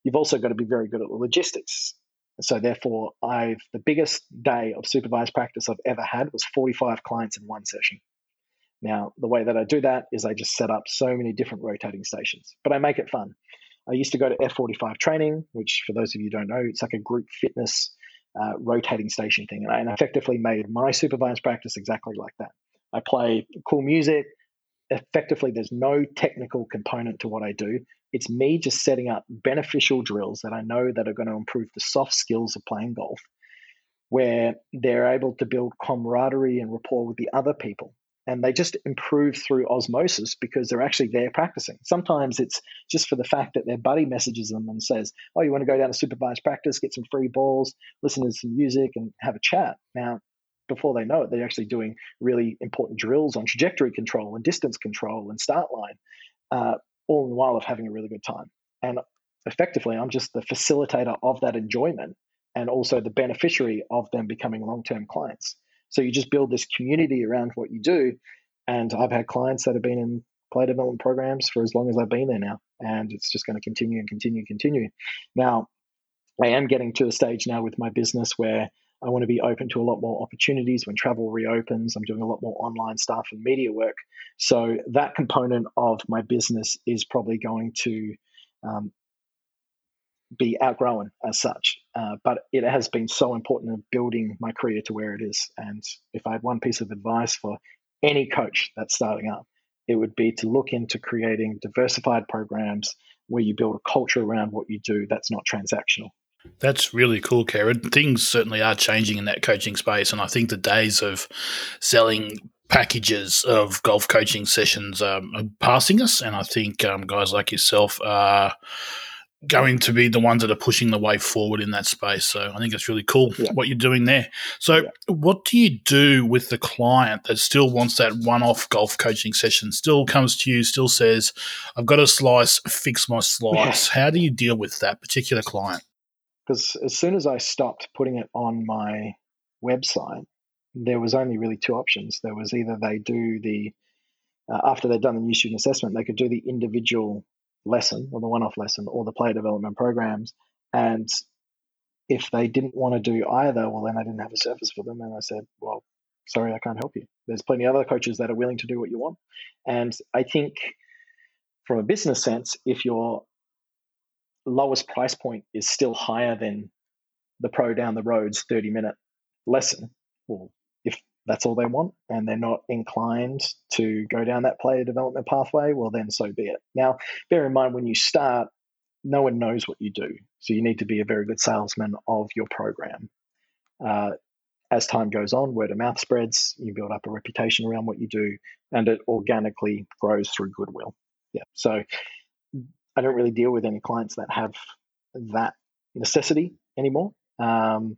you've also got to be very good at the logistics. So therefore, I've the biggest day of supervised practice I've ever had was 45 clients in one session. Now, the way that I do that is I just set up so many different rotating stations, but I make it fun. I used to go to F45 training, which for those of you don't know, it's like a group fitness uh, rotating station thing. And I effectively made my supervised practice exactly like that. I play cool music. Effectively, there's no technical component to what I do. It's me just setting up beneficial drills that I know that are going to improve the soft skills of playing golf, where they're able to build camaraderie and rapport with the other people and they just improve through osmosis because they're actually there practicing. Sometimes it's just for the fact that their buddy messages them and says, Oh, you want to go down to supervised practice, get some free balls, listen to some music, and have a chat. Now, before they know it, they're actually doing really important drills on trajectory control and distance control and start line, uh, all in the while of having a really good time. And effectively, I'm just the facilitator of that enjoyment and also the beneficiary of them becoming long term clients. So you just build this community around what you do. And I've had clients that have been in player development programs for as long as I've been there now. And it's just going to continue and continue and continue. Now, I am getting to a stage now with my business where I want to be open to a lot more opportunities when travel reopens. I'm doing a lot more online stuff and media work. So that component of my business is probably going to um, be outgrown as such. Uh, but it has been so important in building my career to where it is. And if I had one piece of advice for any coach that's starting up, it would be to look into creating diversified programs where you build a culture around what you do that's not transactional. That's really cool, Kerrod. Things certainly are changing in that coaching space, and I think the days of selling packages of golf coaching sessions um, are passing us. And I think um, guys like yourself are going to be the ones that are pushing the way forward in that space. So I think it's really cool yeah. what you're doing there. So, yeah. what do you do with the client that still wants that one off golf coaching session, still comes to you, still says, I've got a slice, fix my slice? Yeah. How do you deal with that particular client? Because as soon as I stopped putting it on my website, there was only really two options. There was either they do the, uh, after they'd done the new student assessment, they could do the individual lesson or the one off lesson or the player development programs. And if they didn't want to do either, well, then I didn't have a service for them. And I said, well, sorry, I can't help you. There's plenty of other coaches that are willing to do what you want. And I think from a business sense, if your lowest price point is still higher than the pro down the road's 30 minute lesson, well, that's all they want and they're not inclined to go down that player development pathway, well, then so be it. Now, bear in mind when you start, no one knows what you do. So you need to be a very good salesman of your program. Uh, as time goes on, word of mouth spreads, you build up a reputation around what you do, and it organically grows through goodwill. Yeah. So I don't really deal with any clients that have that necessity anymore. Um,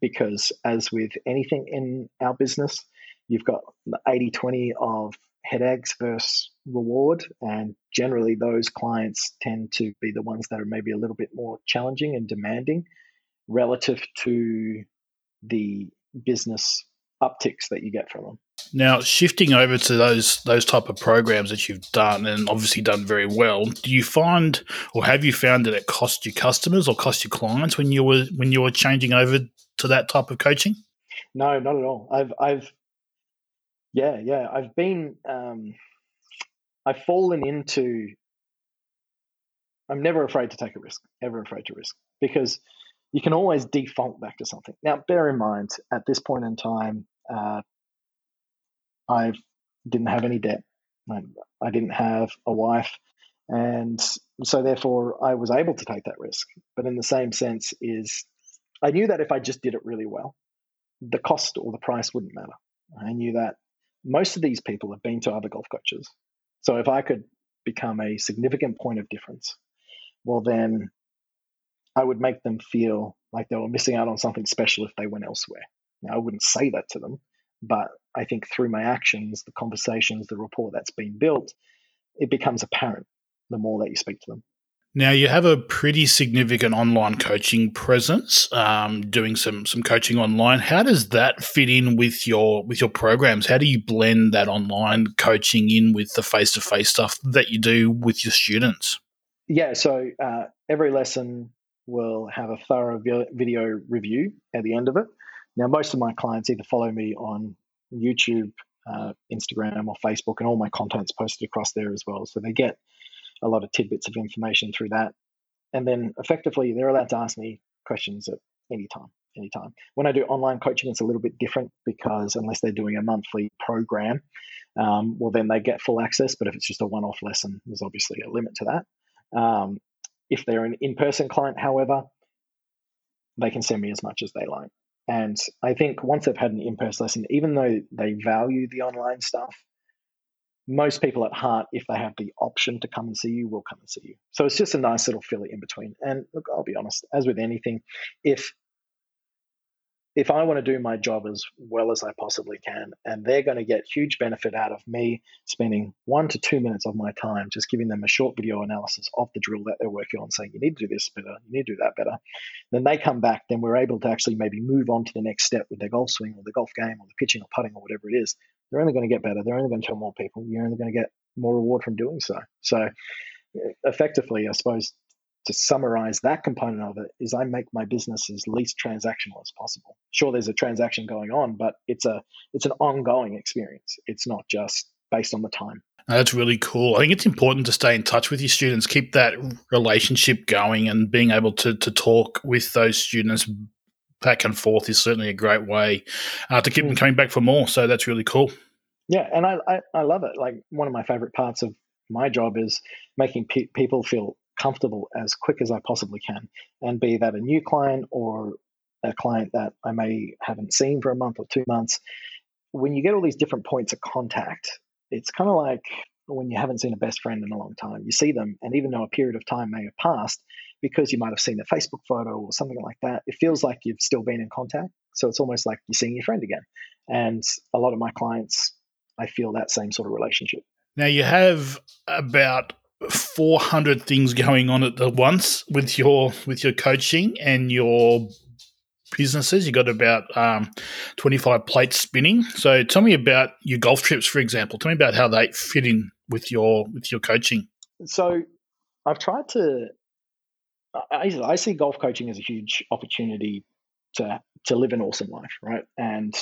because as with anything in our business, you've got the 80 20 of headaches versus reward. And generally, those clients tend to be the ones that are maybe a little bit more challenging and demanding relative to the business upticks that you get from them. Now, shifting over to those those type of programs that you've done and obviously done very well, do you find or have you found that it cost your customers or cost your clients when you were when you were changing over to that type of coaching? No, not at all. I've I've yeah, yeah. I've been um I've fallen into I'm never afraid to take a risk, ever afraid to risk. Because you can always default back to something. Now, bear in mind, at this point in time, uh, I didn't have any debt. I, I didn't have a wife. And so, therefore, I was able to take that risk. But in the same sense, is I knew that if I just did it really well, the cost or the price wouldn't matter. I knew that most of these people have been to other golf coaches. So if I could become a significant point of difference, well, then I would make them feel like they were missing out on something special if they went elsewhere. Now, I wouldn't say that to them, but I think through my actions, the conversations, the rapport that's been built, it becomes apparent the more that you speak to them. Now you have a pretty significant online coaching presence, um, doing some some coaching online. How does that fit in with your with your programs? How do you blend that online coaching in with the face to face stuff that you do with your students? Yeah, so uh, every lesson will have a thorough video review at the end of it. Now, most of my clients either follow me on YouTube, uh, Instagram, or Facebook, and all my content's posted across there as well. So they get a lot of tidbits of information through that. And then effectively, they're allowed to ask me questions at any time. Anytime. When I do online coaching, it's a little bit different because unless they're doing a monthly program, um, well, then they get full access. But if it's just a one off lesson, there's obviously a limit to that. Um, if they're an in person client, however, they can send me as much as they like. And I think once they've had an in person lesson, even though they value the online stuff, most people at heart, if they have the option to come and see you, will come and see you. So it's just a nice little filler in between. And look, I'll be honest, as with anything, if if I want to do my job as well as I possibly can, and they're going to get huge benefit out of me spending one to two minutes of my time just giving them a short video analysis of the drill that they're working on, saying, you need to do this better, you need to do that better. Then they come back, then we're able to actually maybe move on to the next step with their golf swing or the golf game or the pitching or putting or whatever it is. They're only going to get better. They're only going to tell more people. You're only going to get more reward from doing so. So, effectively, I suppose to summarize that component of it is I make my business as least transactional as possible. Sure, there's a transaction going on, but it's a it's an ongoing experience. It's not just based on the time. That's really cool. I think it's important to stay in touch with your students, keep that relationship going, and being able to to talk with those students back and forth is certainly a great way uh, to keep mm. them coming back for more. So that's really cool. Yeah, and I, I, I love it. Like one of my favorite parts of my job is making pe- people feel comfortable as quick as I possibly can, and be that a new client or a client that I may haven't seen for a month or two months. When you get all these different points of contact, it's kind of like when you haven't seen a best friend in a long time. You see them, and even though a period of time may have passed, because you might have seen a Facebook photo or something like that, it feels like you've still been in contact. So it's almost like you're seeing your friend again. And a lot of my clients, I feel that same sort of relationship. Now you have about 400 things going on at the once with your with your coaching and your businesses. You got about um, 25 plates spinning. So tell me about your golf trips, for example. Tell me about how they fit in with your with your coaching. So I've tried to. I, I see golf coaching as a huge opportunity to to live an awesome life, right? And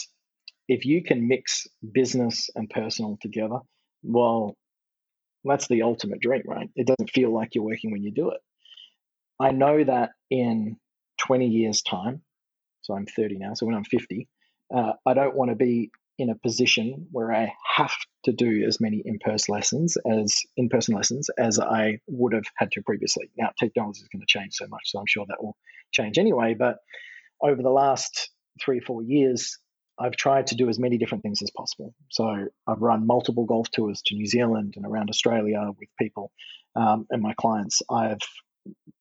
if you can mix business and personal together, well, that's the ultimate dream, right? It doesn't feel like you're working when you do it. I know that in 20 years' time, so I'm 30 now, so when I'm 50, uh, I don't want to be in a position where I have to do as many in-person lessons as in-person lessons as I would have had to previously. Now technology is going to change so much, so I'm sure that will change anyway. But over the last three or four years, I've tried to do as many different things as possible. So I've run multiple golf tours to New Zealand and around Australia with people um, and my clients. I've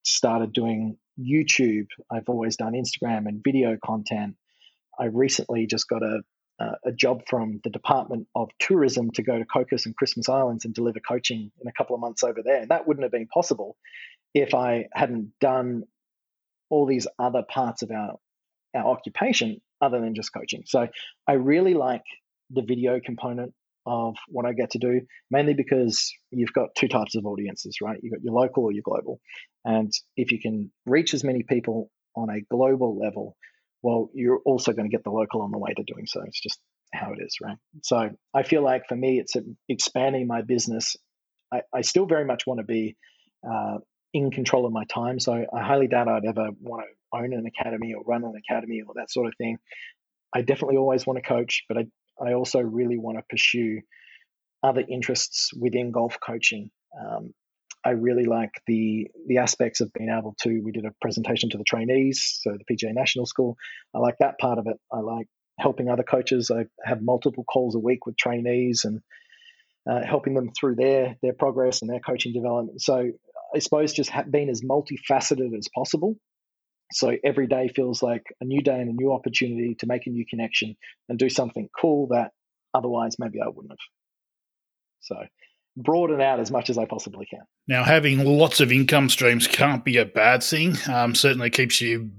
started doing YouTube. I've always done Instagram and video content. I recently just got a Uh, a job from the Department of Tourism to go to Cocos and Christmas Islands and deliver coaching in a couple of months over there. And that wouldn't have been possible if I hadn't done all these other parts of our our occupation other than just coaching. So I really like the video component of what I get to do, mainly because you've got two types of audiences, right? You've got your local or your global. And if you can reach as many people on a global level, well, you're also going to get the local on the way to doing so. It's just how it is, right? So I feel like for me, it's expanding my business. I, I still very much want to be uh, in control of my time. So I highly doubt I'd ever want to own an academy or run an academy or that sort of thing. I definitely always want to coach, but I, I also really want to pursue other interests within golf coaching. Um, I really like the the aspects of being able to. We did a presentation to the trainees, so the PGA National School. I like that part of it. I like helping other coaches. I have multiple calls a week with trainees and uh, helping them through their their progress and their coaching development. So I suppose just being as multifaceted as possible. So every day feels like a new day and a new opportunity to make a new connection and do something cool that otherwise maybe I wouldn't have. So broaden out as much as I possibly can. Now, having lots of income streams can't be a bad thing. Um, certainly keeps you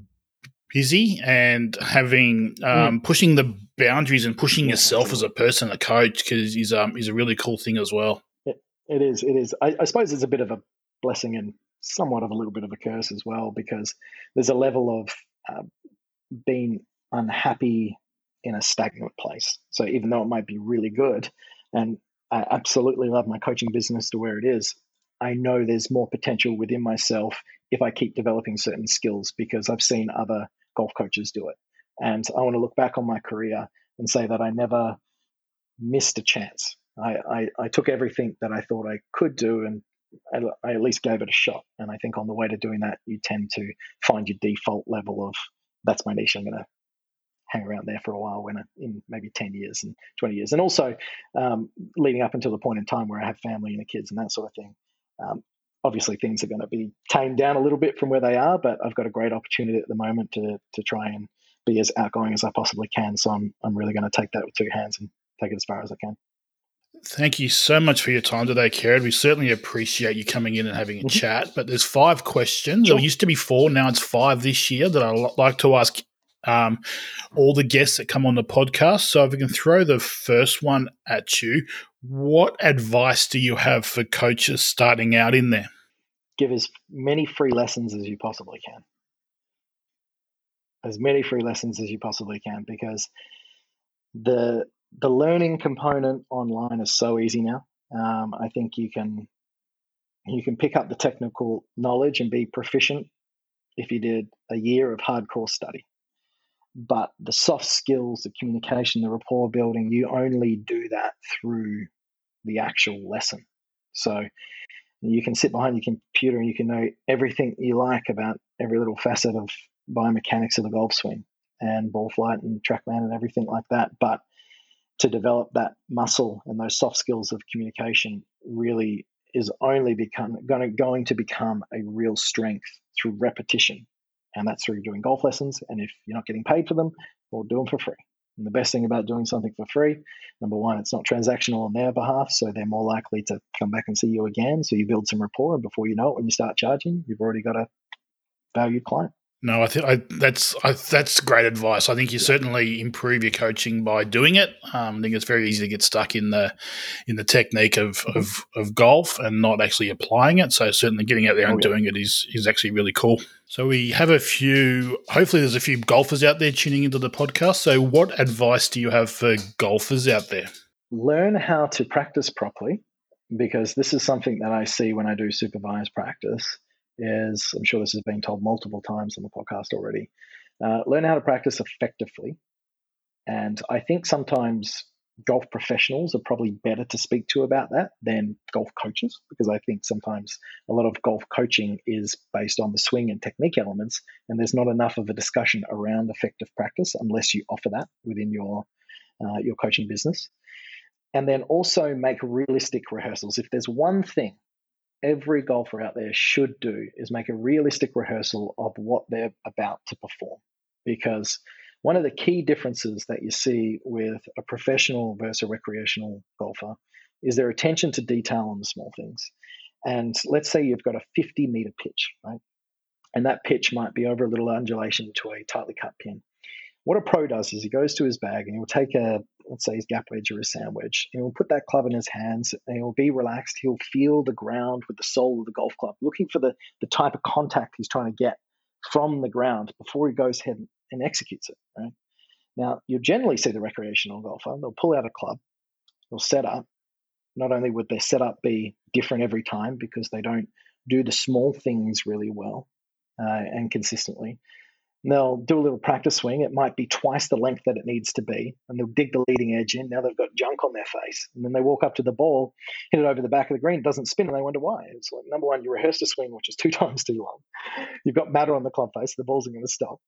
busy, and having um, mm. pushing the boundaries and pushing yourself as a person, a coach, because is um is a really cool thing as well. It, it is. It is. I, I suppose it's a bit of a blessing and somewhat of a little bit of a curse as well, because there's a level of uh, being unhappy in a stagnant place. So even though it might be really good, and I absolutely love my coaching business to where it is, I know there's more potential within myself if I keep developing certain skills because I've seen other golf coaches do it. And I want to look back on my career and say that I never missed a chance. I, I, I took everything that I thought I could do and I, I at least gave it a shot. And I think on the way to doing that, you tend to find your default level of that's my niche. I'm going to hang around there for a while when in maybe 10 years and 20 years. And also um, leading up until the point in time where I have family and the kids and that sort of thing. Um, obviously things are going to be tamed down a little bit from where they are, but I've got a great opportunity at the moment to, to try and be as outgoing as I possibly can. So I'm I'm really going to take that with two hands and take it as far as I can. Thank you so much for your time today, Kerrod. We certainly appreciate you coming in and having a mm-hmm. chat. But there's five questions. Sure. There used to be four, now it's five this year that I'd like to ask um, all the guests that come on the podcast. So if we can throw the first one at you, what advice do you have for coaches starting out in there? Give as many free lessons as you possibly can. As many free lessons as you possibly can, because the the learning component online is so easy now. Um, I think you can you can pick up the technical knowledge and be proficient if you did a year of hardcore study. But the soft skills, the communication, the rapport building, you only do that through the actual lesson. So you can sit behind your computer and you can know everything you like about every little facet of biomechanics of the golf swing and ball flight and TrackMan and everything like that. But to develop that muscle and those soft skills of communication really is only become going to, going to become a real strength through repetition and that's through doing golf lessons and if you're not getting paid for them well do them for free. And the best thing about doing something for free number one it's not transactional on their behalf so they're more likely to come back and see you again so you build some rapport and before you know it when you start charging you've already got a valued client no, I think that's I, that's great advice. I think you certainly improve your coaching by doing it. Um, I think it's very easy to get stuck in the in the technique of, mm-hmm. of, of golf and not actually applying it. So certainly getting out there and oh, yeah. doing it is is actually really cool. So we have a few. Hopefully, there's a few golfers out there tuning into the podcast. So, what advice do you have for golfers out there? Learn how to practice properly, because this is something that I see when I do supervised practice is I'm sure this has been told multiple times on the podcast already. Uh, learn how to practice effectively. And I think sometimes golf professionals are probably better to speak to about that than golf coaches because I think sometimes a lot of golf coaching is based on the swing and technique elements, and there's not enough of a discussion around effective practice unless you offer that within your uh, your coaching business. And then also make realistic rehearsals. If there's one thing every golfer out there should do is make a realistic rehearsal of what they're about to perform. Because one of the key differences that you see with a professional versus a recreational golfer is their attention to detail on the small things. And let's say you've got a 50 meter pitch, right? And that pitch might be over a little undulation to a tightly cut pin. What a pro does is he goes to his bag and he'll take a, let's say his gap wedge or his sand wedge, and he'll put that club in his hands and he'll be relaxed. He'll feel the ground with the sole of the golf club, looking for the, the type of contact he's trying to get from the ground before he goes ahead and executes it. Right? Now, you'll generally see the recreational golfer, they'll pull out a club, they'll set up. Not only would their setup be different every time because they don't do the small things really well uh, and consistently, they'll do a little practice swing. It might be twice the length that it needs to be, and they'll dig the leading edge in. Now they've got junk on their face, and then they walk up to the ball, hit it over the back of the green, it doesn't spin, and they wonder why. It's like number one, you rehearsed a swing which is two (laughs) times too long. (laughs) You've got matter on the club face, the balls are going to stop,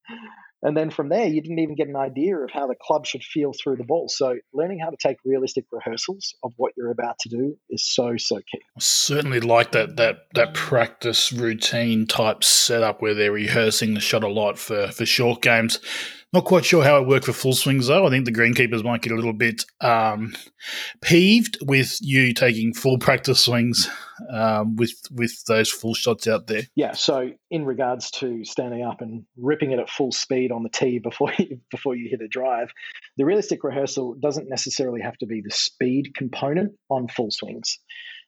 and then from there, you didn't even get an idea of how the club should feel through the ball. So learning how to take realistic rehearsals of what you're about to do is so so key. I certainly like that that that practice routine type setup where they're rehearsing the shot a lot for for short games. Not quite sure how it worked for full swings though. I think the greenkeepers might get a little bit um, peeved with you taking full practice swings um, with with those full shots out there. Yeah. So in regards to standing up and ripping it at full speed on the tee before (laughs) you, before you hit a drive, the realistic rehearsal doesn't necessarily have to be the speed component on full swings.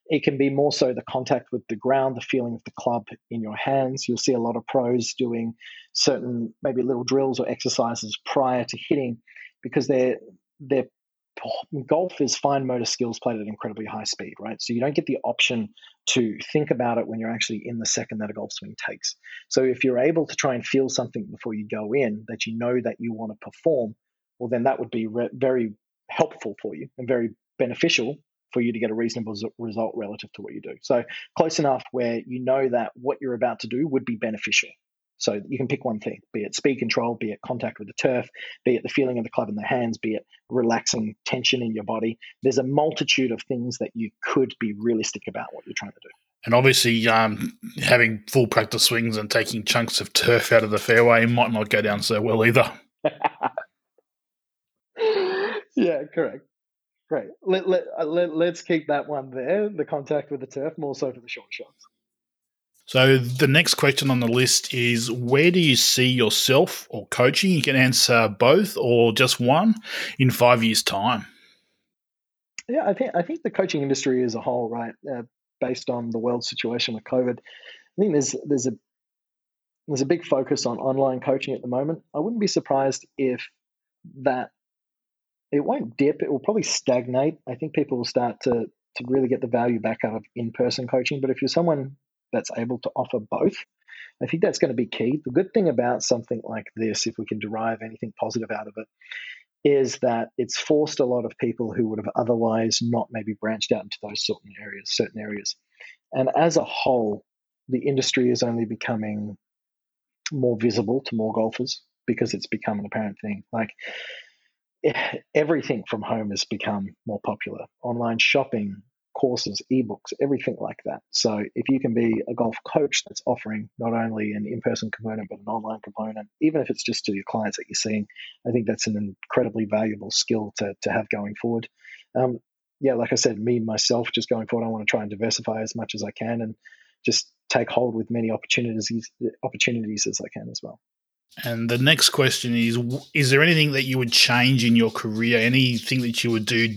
It can be more so the contact with the ground, the feeling of the club in your hands. You'll see a lot of pros doing certain maybe little drills or exercises prior to hitting because they're they're golf is fine motor skills played at incredibly high speed, right? So you don't get the option to think about it when you're actually in the second that a golf swing takes. So if you're able to try and feel something before you go in that you know that you want to perform, well, then that would be re- very helpful for you and very beneficial for you to get a reasonable result relative to what you do. So close enough where you know that what you're about to do would be beneficial. So you can pick one thing, be it speed control, be it contact with the turf, be it the feeling of the club in the hands, be it relaxing tension in your body. There's a multitude of things that you could be realistic about what you're trying to do. And obviously, um, having full practice swings and taking chunks of turf out of the fairway might not go down so well either. (laughs) yeah, correct. Great. Let, let, uh, let, let's keep that one there, the contact with the turf, more so for the short shots. So the next question on the list is where do you see yourself or coaching? You can answer both or just one in five years' time. Yeah, I think I think the coaching industry as a whole, right, uh, based on the world situation with COVID, I think there's there's a there's a big focus on online coaching at the moment. I wouldn't be surprised if that it won't dip. It will probably stagnate. I think people will start to to really get the value back out of in person coaching. But if you're someone that's able to offer both, I think that's going to be key. The good thing about something like this, if we can derive anything positive out of it, is that it's forced a lot of people who would have otherwise not maybe branched out into those certain areas, certain areas. And as a whole, the industry is only becoming more visible to more golfers because it's become an apparent thing. Like (laughs) everything from home has become more popular. Online shopping, courses, ebooks, everything like that. So if you can be a golf coach that's offering not only an in-person component but an online component, even if it's just to your clients that you're seeing, I think that's an incredibly valuable skill to to have going forward. Um, yeah, like I said, me myself, just going forward, I want to try and diversify as much as I can and just take hold with many opportunities opportunities as I can as well. And the next question is Is there anything that you would change in your career? Anything that you would do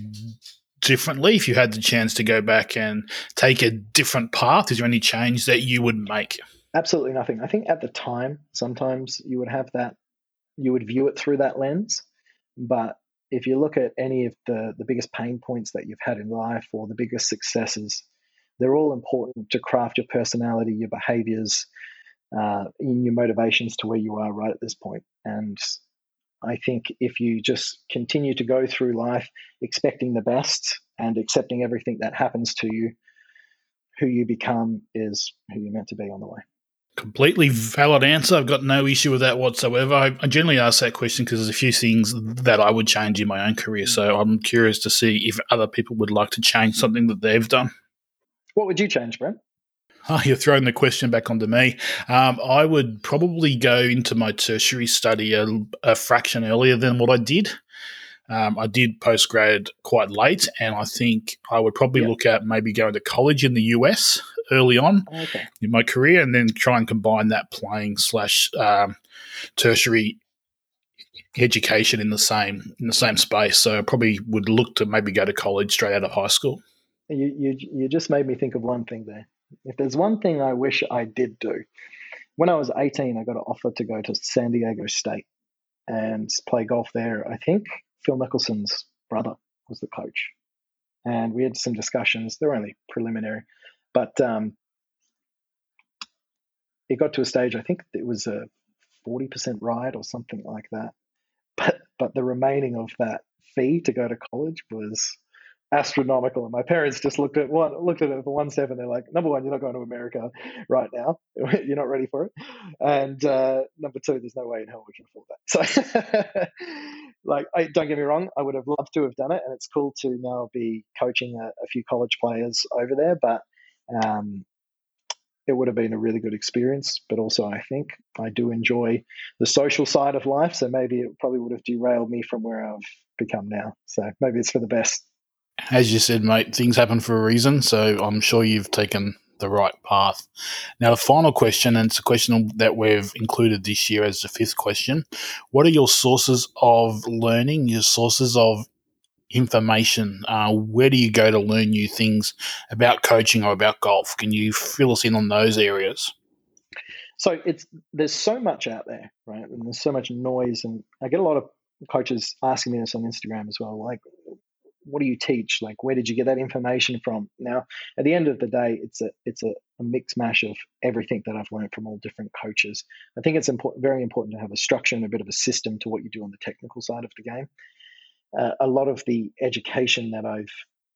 differently if you had the chance to go back and take a different path? Is there any change that you would make? Absolutely nothing. I think at the time, sometimes you would have that, you would view it through that lens. But if you look at any of the, the biggest pain points that you've had in life or the biggest successes, they're all important to craft your personality, your behaviors, uh, in your motivations to where you are right at this point. And I think if you just continue to go through life expecting the best and accepting everything that happens to you, who you become is who you're meant to be on the way. Completely valid answer. I've got no issue with that whatsoever. I, I generally ask that question because there's a few things that I would change in my own career. So I'm curious to see if other people would like to change something that they've done. What would you change, Brent? Oh, (laughs) you're throwing the question back onto me. Um, I would probably go into my tertiary study a, a fraction earlier than what I did. Um, I did postgrad quite late, and I think I would probably look at maybe going to college in the US early on okay. in my career, and then try and combine that playing slash um, tertiary education in the same in the same space. So I probably would look to maybe go to college straight out of high school. You you, you just made me think of one thing there. If there's one thing I wish I did do, when I was 18, I got an offer to go to San Diego State and play golf there. I think Phil Mickelson's brother was the coach. And we had some discussions. They're only preliminary. But um, it got to a stage, I think it was a 40% ride or something like that. But, but the remaining of that fee to go to college was astronomical. And my parents just looked at one, looked at it for one and they're like, number one, you're not going to America right now. (laughs) you're not ready for it. And uh, number two, there's no way in hell we can afford that. So, (laughs) like, I, don't get me wrong, I would have loved to have done it, and it's cool to now be coaching a, a few college players over there. But um, it would have been a really good experience. But also, I think I do enjoy the social side of life. So maybe it probably would have derailed me from where I've become now. So maybe it's for the best as you said, mate, things happen for a reason. So I'm sure you've taken the right path. Now, the final question, and it's a question that we've included this year as the fifth question. What are your sources of learning, your sources of information? Uh, where do you go to learn new things about coaching or about golf? Can you fill us in on those areas? So it's there's so much out there, right? And there's so much noise, and I get a lot of coaches asking me this on Instagram as well. Like, what do you teach? Like, where did you get that information from? Now, at the end of the day, it's a it's a, a mix mash of everything that I've learned from all different coaches. I think it's important, very important to have a structure and a bit of a system to what you do on the technical side of the game. Uh, a lot of the education that I've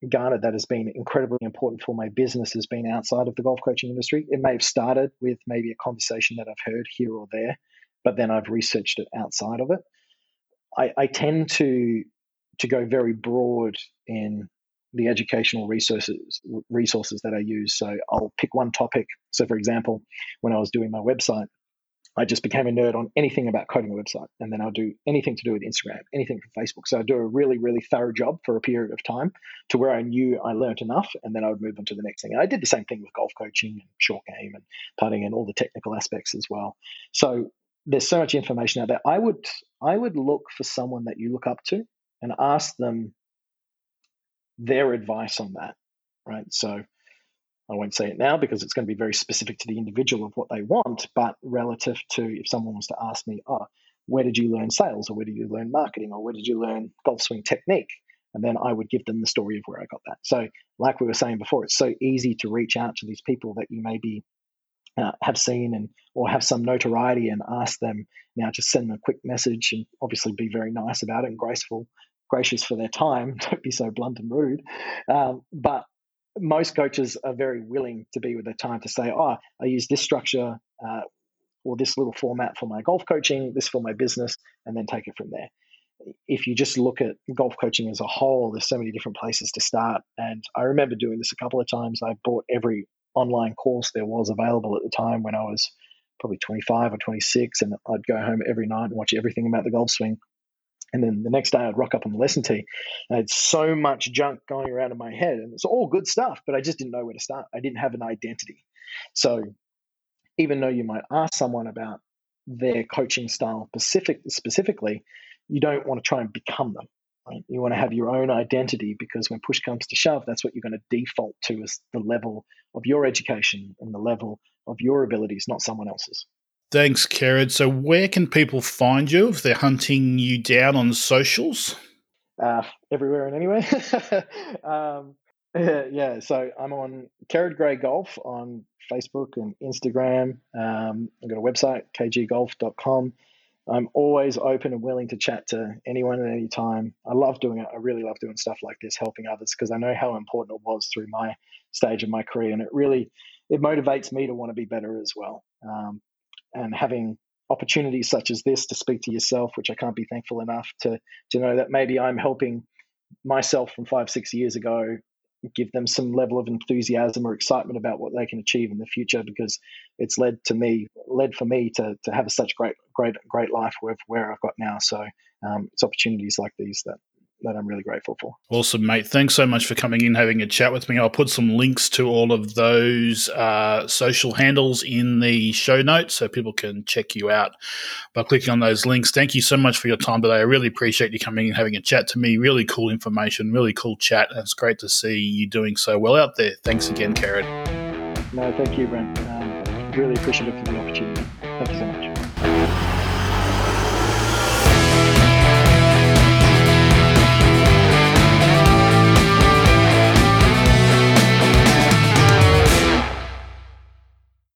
garnered that has been incredibly important for my business has been outside of the golf coaching industry. It may have started with maybe a conversation that I've heard here or there, but then I've researched it outside of it. I, I tend to to go very broad in the educational resources resources that I use. So I'll pick one topic. So for example, when I was doing my website, I just became a nerd on anything about coding a website. And then I'll do anything to do with Instagram, anything from Facebook. So I do a really, really thorough job for a period of time to where I knew I learned enough. And then I would move on to the next thing. And I did the same thing with golf coaching and short game and putting and all the technical aspects as well. So there's so much information out there. I would I would look for someone that you look up to and ask them their advice on that. Right. So I won't say it now because it's going to be very specific to the individual of what they want, but relative to if someone was to ask me, oh, where did you learn sales or where did you learn marketing or where did you learn golf swing technique? And then I would give them the story of where I got that. So, like we were saying before, it's so easy to reach out to these people that you maybe uh, have seen and or have some notoriety and ask them now just send them a quick message and obviously be very nice about it and graceful gracious for their time (laughs) don't be so blunt and rude um, but most coaches are very willing to be with their time to say, oh, I use this structure uh, or this little format for my golf coaching, this for my business, and then take it from there. If you just look at golf coaching as a whole, there's so many different places to start. And I remember doing this a couple of times. I bought every online course there was available at the time when I was probably 25 or 26, and I'd go home every night and watch everything about the golf swing. And then the next day I'd rock up on the lesson tee. I had so much junk going around in my head, and it's all good stuff, but I just didn't know where to start. I didn't have an identity. So even though you might ask someone about their coaching style specific, specifically, you don't want to try and become them. Right? You want to have your own identity because when push comes to shove, that's what you're going to default to as the level of your education and the level of your abilities, not someone else's. Thanks, Kerrod. So, where can people find you if they're hunting you down on socials? Uh, everywhere and anywhere. (laughs) um, (laughs) yeah, so I'm on Kerrod Gray Golf on Facebook and Instagram. Um, I've got a website, kggolf.com. I'm always open and willing to chat to anyone at any time. I love doing it. I really love doing stuff like this, helping others, because I know how important it was through my stage of my career, and it really it motivates me to want to be better as well. Um, and having opportunities such as this to speak to yourself, which I can't be thankful enough to to know that maybe I'm helping myself from five six years ago give them some level of enthusiasm or excitement about what they can achieve in the future because it's led to me led for me to to have such great great great life where where I've got now. So um, it's opportunities like these that that I'm really grateful for. Awesome, mate. Thanks so much for coming in, having a chat with me. I'll put some links to all of those uh, social handles in the show notes so people can check you out by clicking on those links. Thank you so much for your time today. I really appreciate you coming and having a chat to me. Really cool information, really cool chat. And it's great to see you doing so well out there. Thanks again, Kerrod. No, thank you, Brent. Um, really appreciative for the opportunity. Thank you so much.